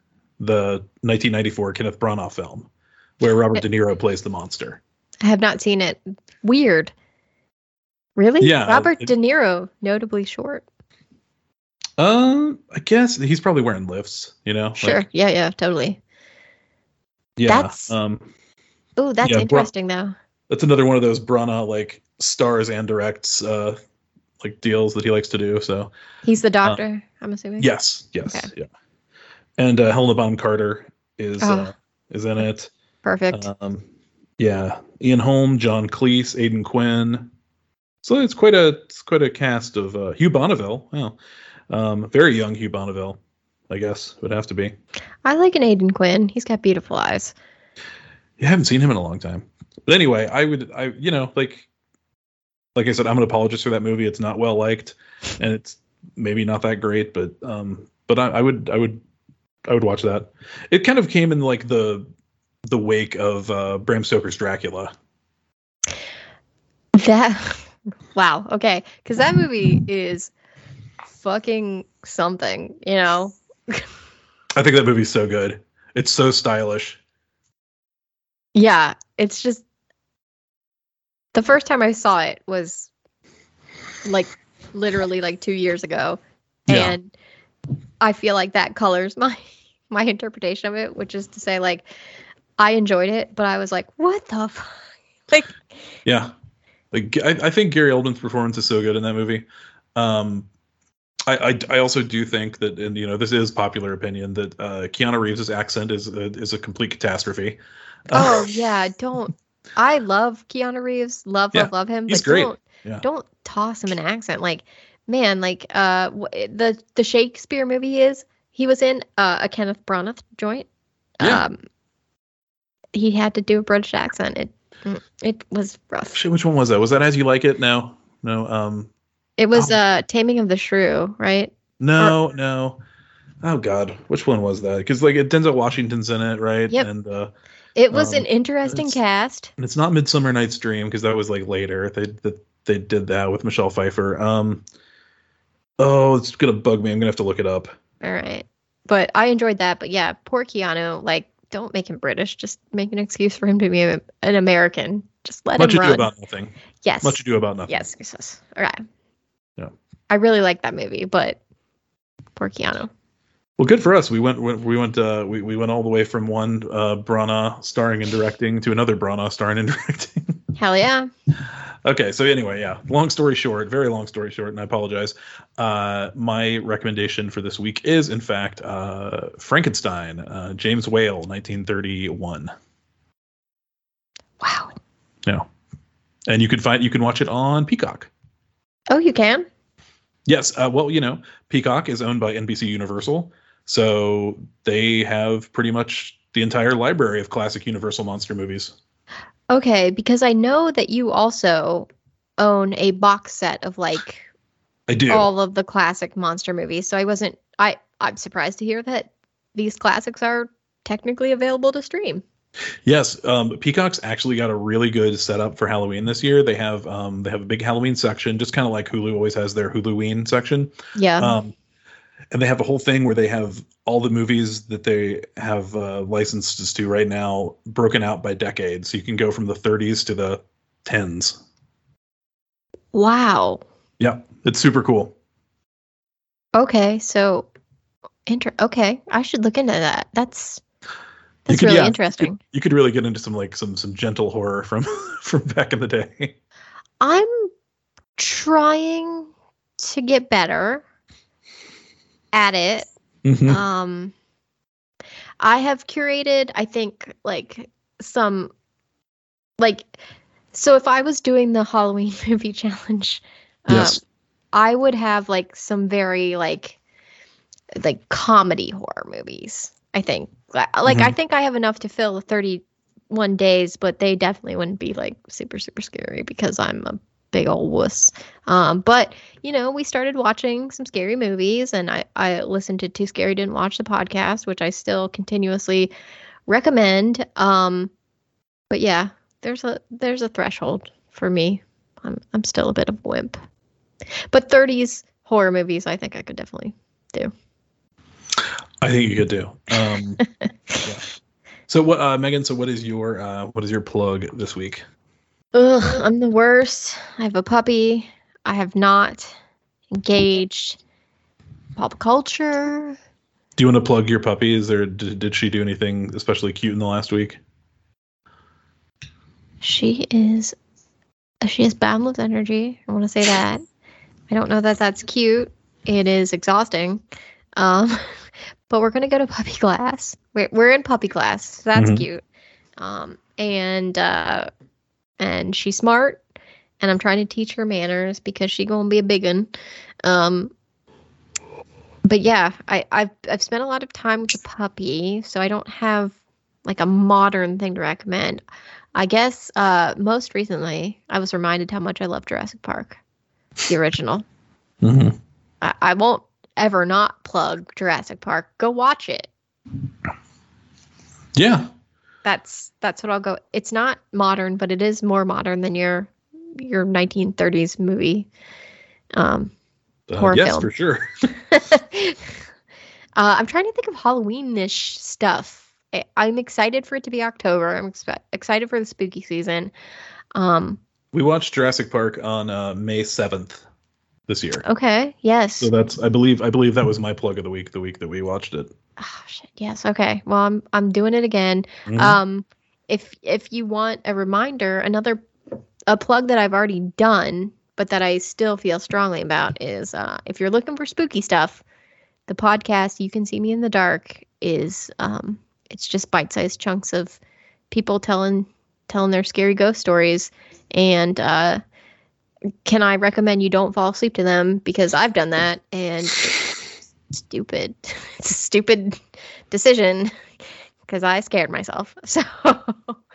the 1994 Kenneth Branagh film, where Robert De Niro plays the monster. I have not seen it. Weird. Really? Yeah, Robert it- De Niro, notably short. Um, I guess he's probably wearing lifts. You know, like, Sure. yeah, yeah, totally. yeah. That's- um, Oh, that's Yeah, Bra- interesting though. that's another one of those Branagh like stars and directs uh like deals that he likes to do. So He's the doctor, I'm assuming. Yes, yes, Okay. yeah. And uh, Helena Bonham Carter is Oh. uh, is in it. Perfect. Um, yeah, Ian Holm, John Cleese, Aidan Quinn. So it's quite a it's quite a cast of uh, Hugh Bonneville. Wow, um, very young Hugh Bonneville, I guess would have to be. I like an Aidan Quinn. He's got beautiful eyes. You haven't seen him in a long time. But anyway, I would I you know like like I said, I'm an apologist for that movie. It's not well liked, and it's maybe not that great, but um, but I, I would I would I would watch that. It kind of came in like the the wake of uh, Bram Stoker's Dracula. That wow. Okay, because that movie is fucking something. You know. I think that movie's so good. It's so stylish. Yeah, it's just the first time I saw it was like literally like two years ago, Yeah. and I feel like that colors my my interpretation of it, which is to say, like I enjoyed it, but I was like, what the fuck? like Yeah, like I, I think Gary Oldman's performance is so good in that movie. Um, I, I I also do think that, and you know, this is popular opinion that uh, Keanu Reeves' accent is a, is a complete catastrophe. oh yeah, don't. I love Keanu Reeves, love Yeah, love love him, he's but great. don't Yeah. don't toss him an accent. Like man, like uh the the Shakespeare movie he is he was in uh, a Kenneth Branagh joint. Yeah. Um, he had to do a British accent. It mm, it was rough. Shit, which one was that? Was that As You Like It? No, no, um, It was Oh. uh Taming of the Shrew, right? no, no. Oh God, which one was that? Because like it, Denzel Washington's in it, right? Yep. And uh, It was Um, an interesting cast. and it's not Midsummer Night's Dream because that was like later. They that they did that with Michelle Pfeiffer. Um, oh, it's gonna bug me. I'm gonna have to look it up. All right. But I enjoyed that. But yeah, poor Keanu. Like, don't make him British. Just make an excuse for him to be a, an American. Just let him. Much him ado about nothing. yes. Much ado about nothing. yes. Yes. yes. All right. Yeah. I really like that movie, but poor Keanu. Well, good for us. We went we went uh, we we went all the way from one uh, Branagh starring and directing to another Branagh starring and directing. Hell yeah. okay, so anyway, yeah. Long story short, very long story short, and I apologize. Uh, my recommendation for this week is, in fact, uh, Frankenstein, uh, James Whale, 1931. Wow. No, and you can find you can watch it on Peacock. Oh, you can? Yes. Uh, well, you know, Peacock is owned by NBC Universal, so they have pretty much the entire library of classic Universal monster movies. Okay, because I know that you also own a box set of like I do. all of the classic monster movies. So I wasn't I I'm surprised to hear that these classics are technically available to stream. Yes, um, Peacock's actually got a really good setup for Halloween this year. They have um, they have a big Halloween section, just kind of like Hulu always has their Huluween section. Yeah. Um, and they have a whole thing where they have all the movies that they have uh, licenses to right now broken out by decade. So you can go from the 30s to the 10s. wow. Yeah, it's super cool. Okay. So inter okay. I should look into that. That's that's could- really yeah, you interesting. You could really get into some like some some gentle horror from from back in the day. I'm trying to get better at it. Mhm. Um I have curated, I think, like some like so if I was doing the Halloween movie challenge, um, Yes. I would have like some very like like comedy horror movies. I think like like, I think I have enough to fill 31 days, but they definitely wouldn't be like super super scary because I'm a big old wuss. Um, but you know, we started watching some scary movies, and I I listened to Too Scary Didn't Watch the podcast, which I still continuously recommend. Um, but yeah, there's a there's a threshold for me. I'm I'm still a bit of a wimp. But 30s horror movies, I think I could definitely do. I think you could do. Um, yeah. So what, uh, Megan? So what is your uh, what is your plug this week? Ugh, I'm the worst. I have a puppy. I have not engaged pop culture. Do you want to plug your puppy? Is there did, did she do anything especially cute in the last week? She is she has boundless energy. I want to say that. I don't know that that's cute. It is exhausting. Um, but we're gonna go to puppy class. We're we're in puppy class. So that's Mhm. cute. Um, and uh, and she's smart. And I'm trying to teach her manners because she gonna be a big one. Um, but yeah, I I've I've spent a lot of time with the puppy, so I don't have like a modern thing to recommend. I guess uh, most recently, I was reminded how much I love Jurassic Park, the original. Mm-hmm. I, I won't ever not plug Jurassic Park. Go watch it. Yeah. That's that's what I'll go. It's not modern, but it is more modern than your your 1930s movie. Um, Uh, Horror yes, film. for sure. uh, I'm trying to think of Halloween-ish stuff. I, I'm excited for it to be October. I'm expe- excited for the spooky season. Um, We watched Jurassic Park on uh, May seventh this year. okay. Yes. So that's I believe I believe that was my plug of the week. The week that we watched it. Oh, shit. Yes. Okay. Well, I'm I'm doing it again. Mhm. Um, if if you want a reminder, another a plug that I've already done, but that I still feel strongly about is uh, if you're looking for spooky stuff, the podcast "You Can See Me in the Dark" is um, it's just bite-sized chunks of people telling telling their scary ghost stories, and uh, can I recommend you don't fall asleep to them because I've done that and it's stupid. It's a stupid decision because I scared myself. So,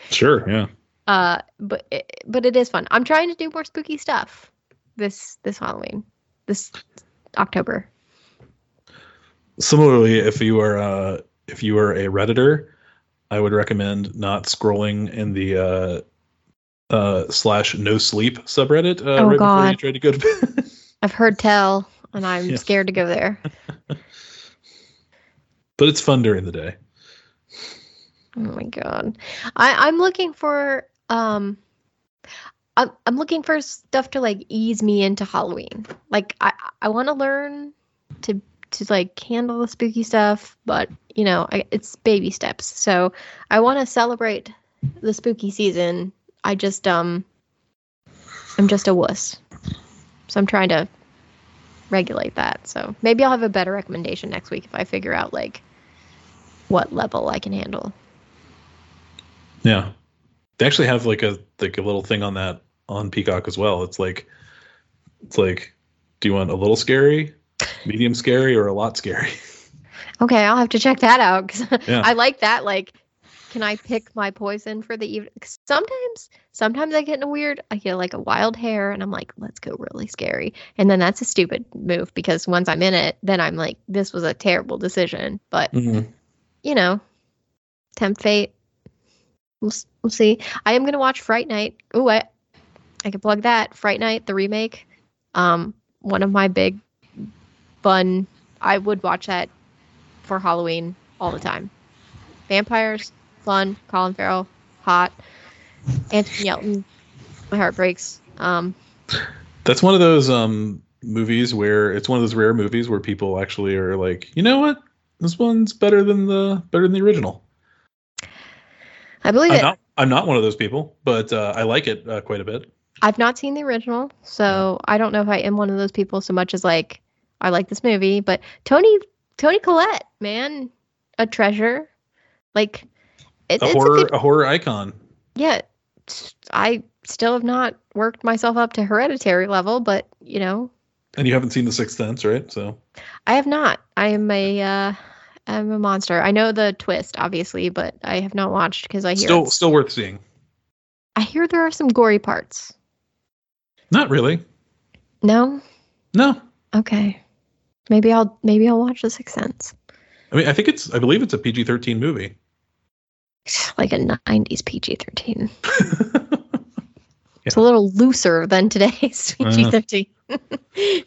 Sure. Yeah. uh, but it, but it is fun. I'm trying to do more spooky stuff this this Halloween, this October. Similarly, if you are uh, if you are a redditor, I would recommend not scrolling in the uh, uh, slash no sleep subreddit uh, Oh, right before you God. try to go to bed. I've heard tell, and I'm Yeah. scared to go there. but it's fun during the day. Oh my god, I I'm looking for um. I'm, I'm looking for stuff to like ease me into Halloween. Like I I want to learn to to like handle the spooky stuff, but you know I, it's baby steps. So I want to celebrate the spooky season. I just um I'm just a wuss. So I'm trying to regulate that. So maybe I'll have a better recommendation next week if I figure out like what level I can handle. Yeah. They actually have like a like a little thing on that on Peacock as well. It's like it's like do you want a little scary, medium scary or a lot scary? Okay, I'll have to check that out because Yeah. I like that like can I pick my poison for the evening? Sometimes, sometimes I get in a weird, I get like a wild hair, and I'm like, let's go really scary, and then that's a stupid move because once I'm in it, then I'm like, this was a terrible decision. But Mhm. you know, tempt fate. We'll, we'll see. I am gonna watch Fright Night. Oh, I, I can plug that Fright Night, the remake. Um, one of my big fun. I would watch that for Halloween all the time. Vampires, fun. Colin Farrell, hot. Anthony Yelchin, my heart breaks. Um, That's one of those um movies where it's one of those rare movies where people actually are like, you know what, this one's better than the better than the original. I believe I'm it. not I'm not one of those people, but uh, I like it uh, quite a bit. I've not seen the original, so I don't know if I am one of those people so much as like I like this movie. But Toni Toni Collette, man, a treasure. Like it, A horror a good, a horror icon. yeah. I still have not worked myself up to hereditary level, but you know, And you haven't seen The Sixth Sense, right? So I have not. I am a uh, I'm a monster. I know the twist, obviously, but I have not watched because I hear still still worth seeing. I hear there are some gory parts. Not really. No, No. okay, maybe I'll maybe I'll watch The Sixth Sense. I mean, I think it's I believe it's a PG-13 movie. Like a 90s PG 13. It's a little looser than today's PG 13.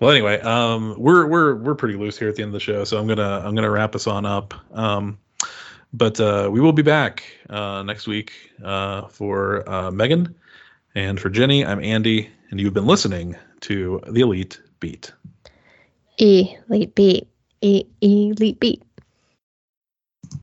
Well, anyway, um, we're we're we're pretty loose here at the end of the show, so I'm gonna I'm gonna wrap us on up. Um, but uh, we will be back uh, next week uh, for uh, Megan and for Jenny. I'm Andy, and you've been listening to the Elite Beat. E, elite beat. E, elite beat.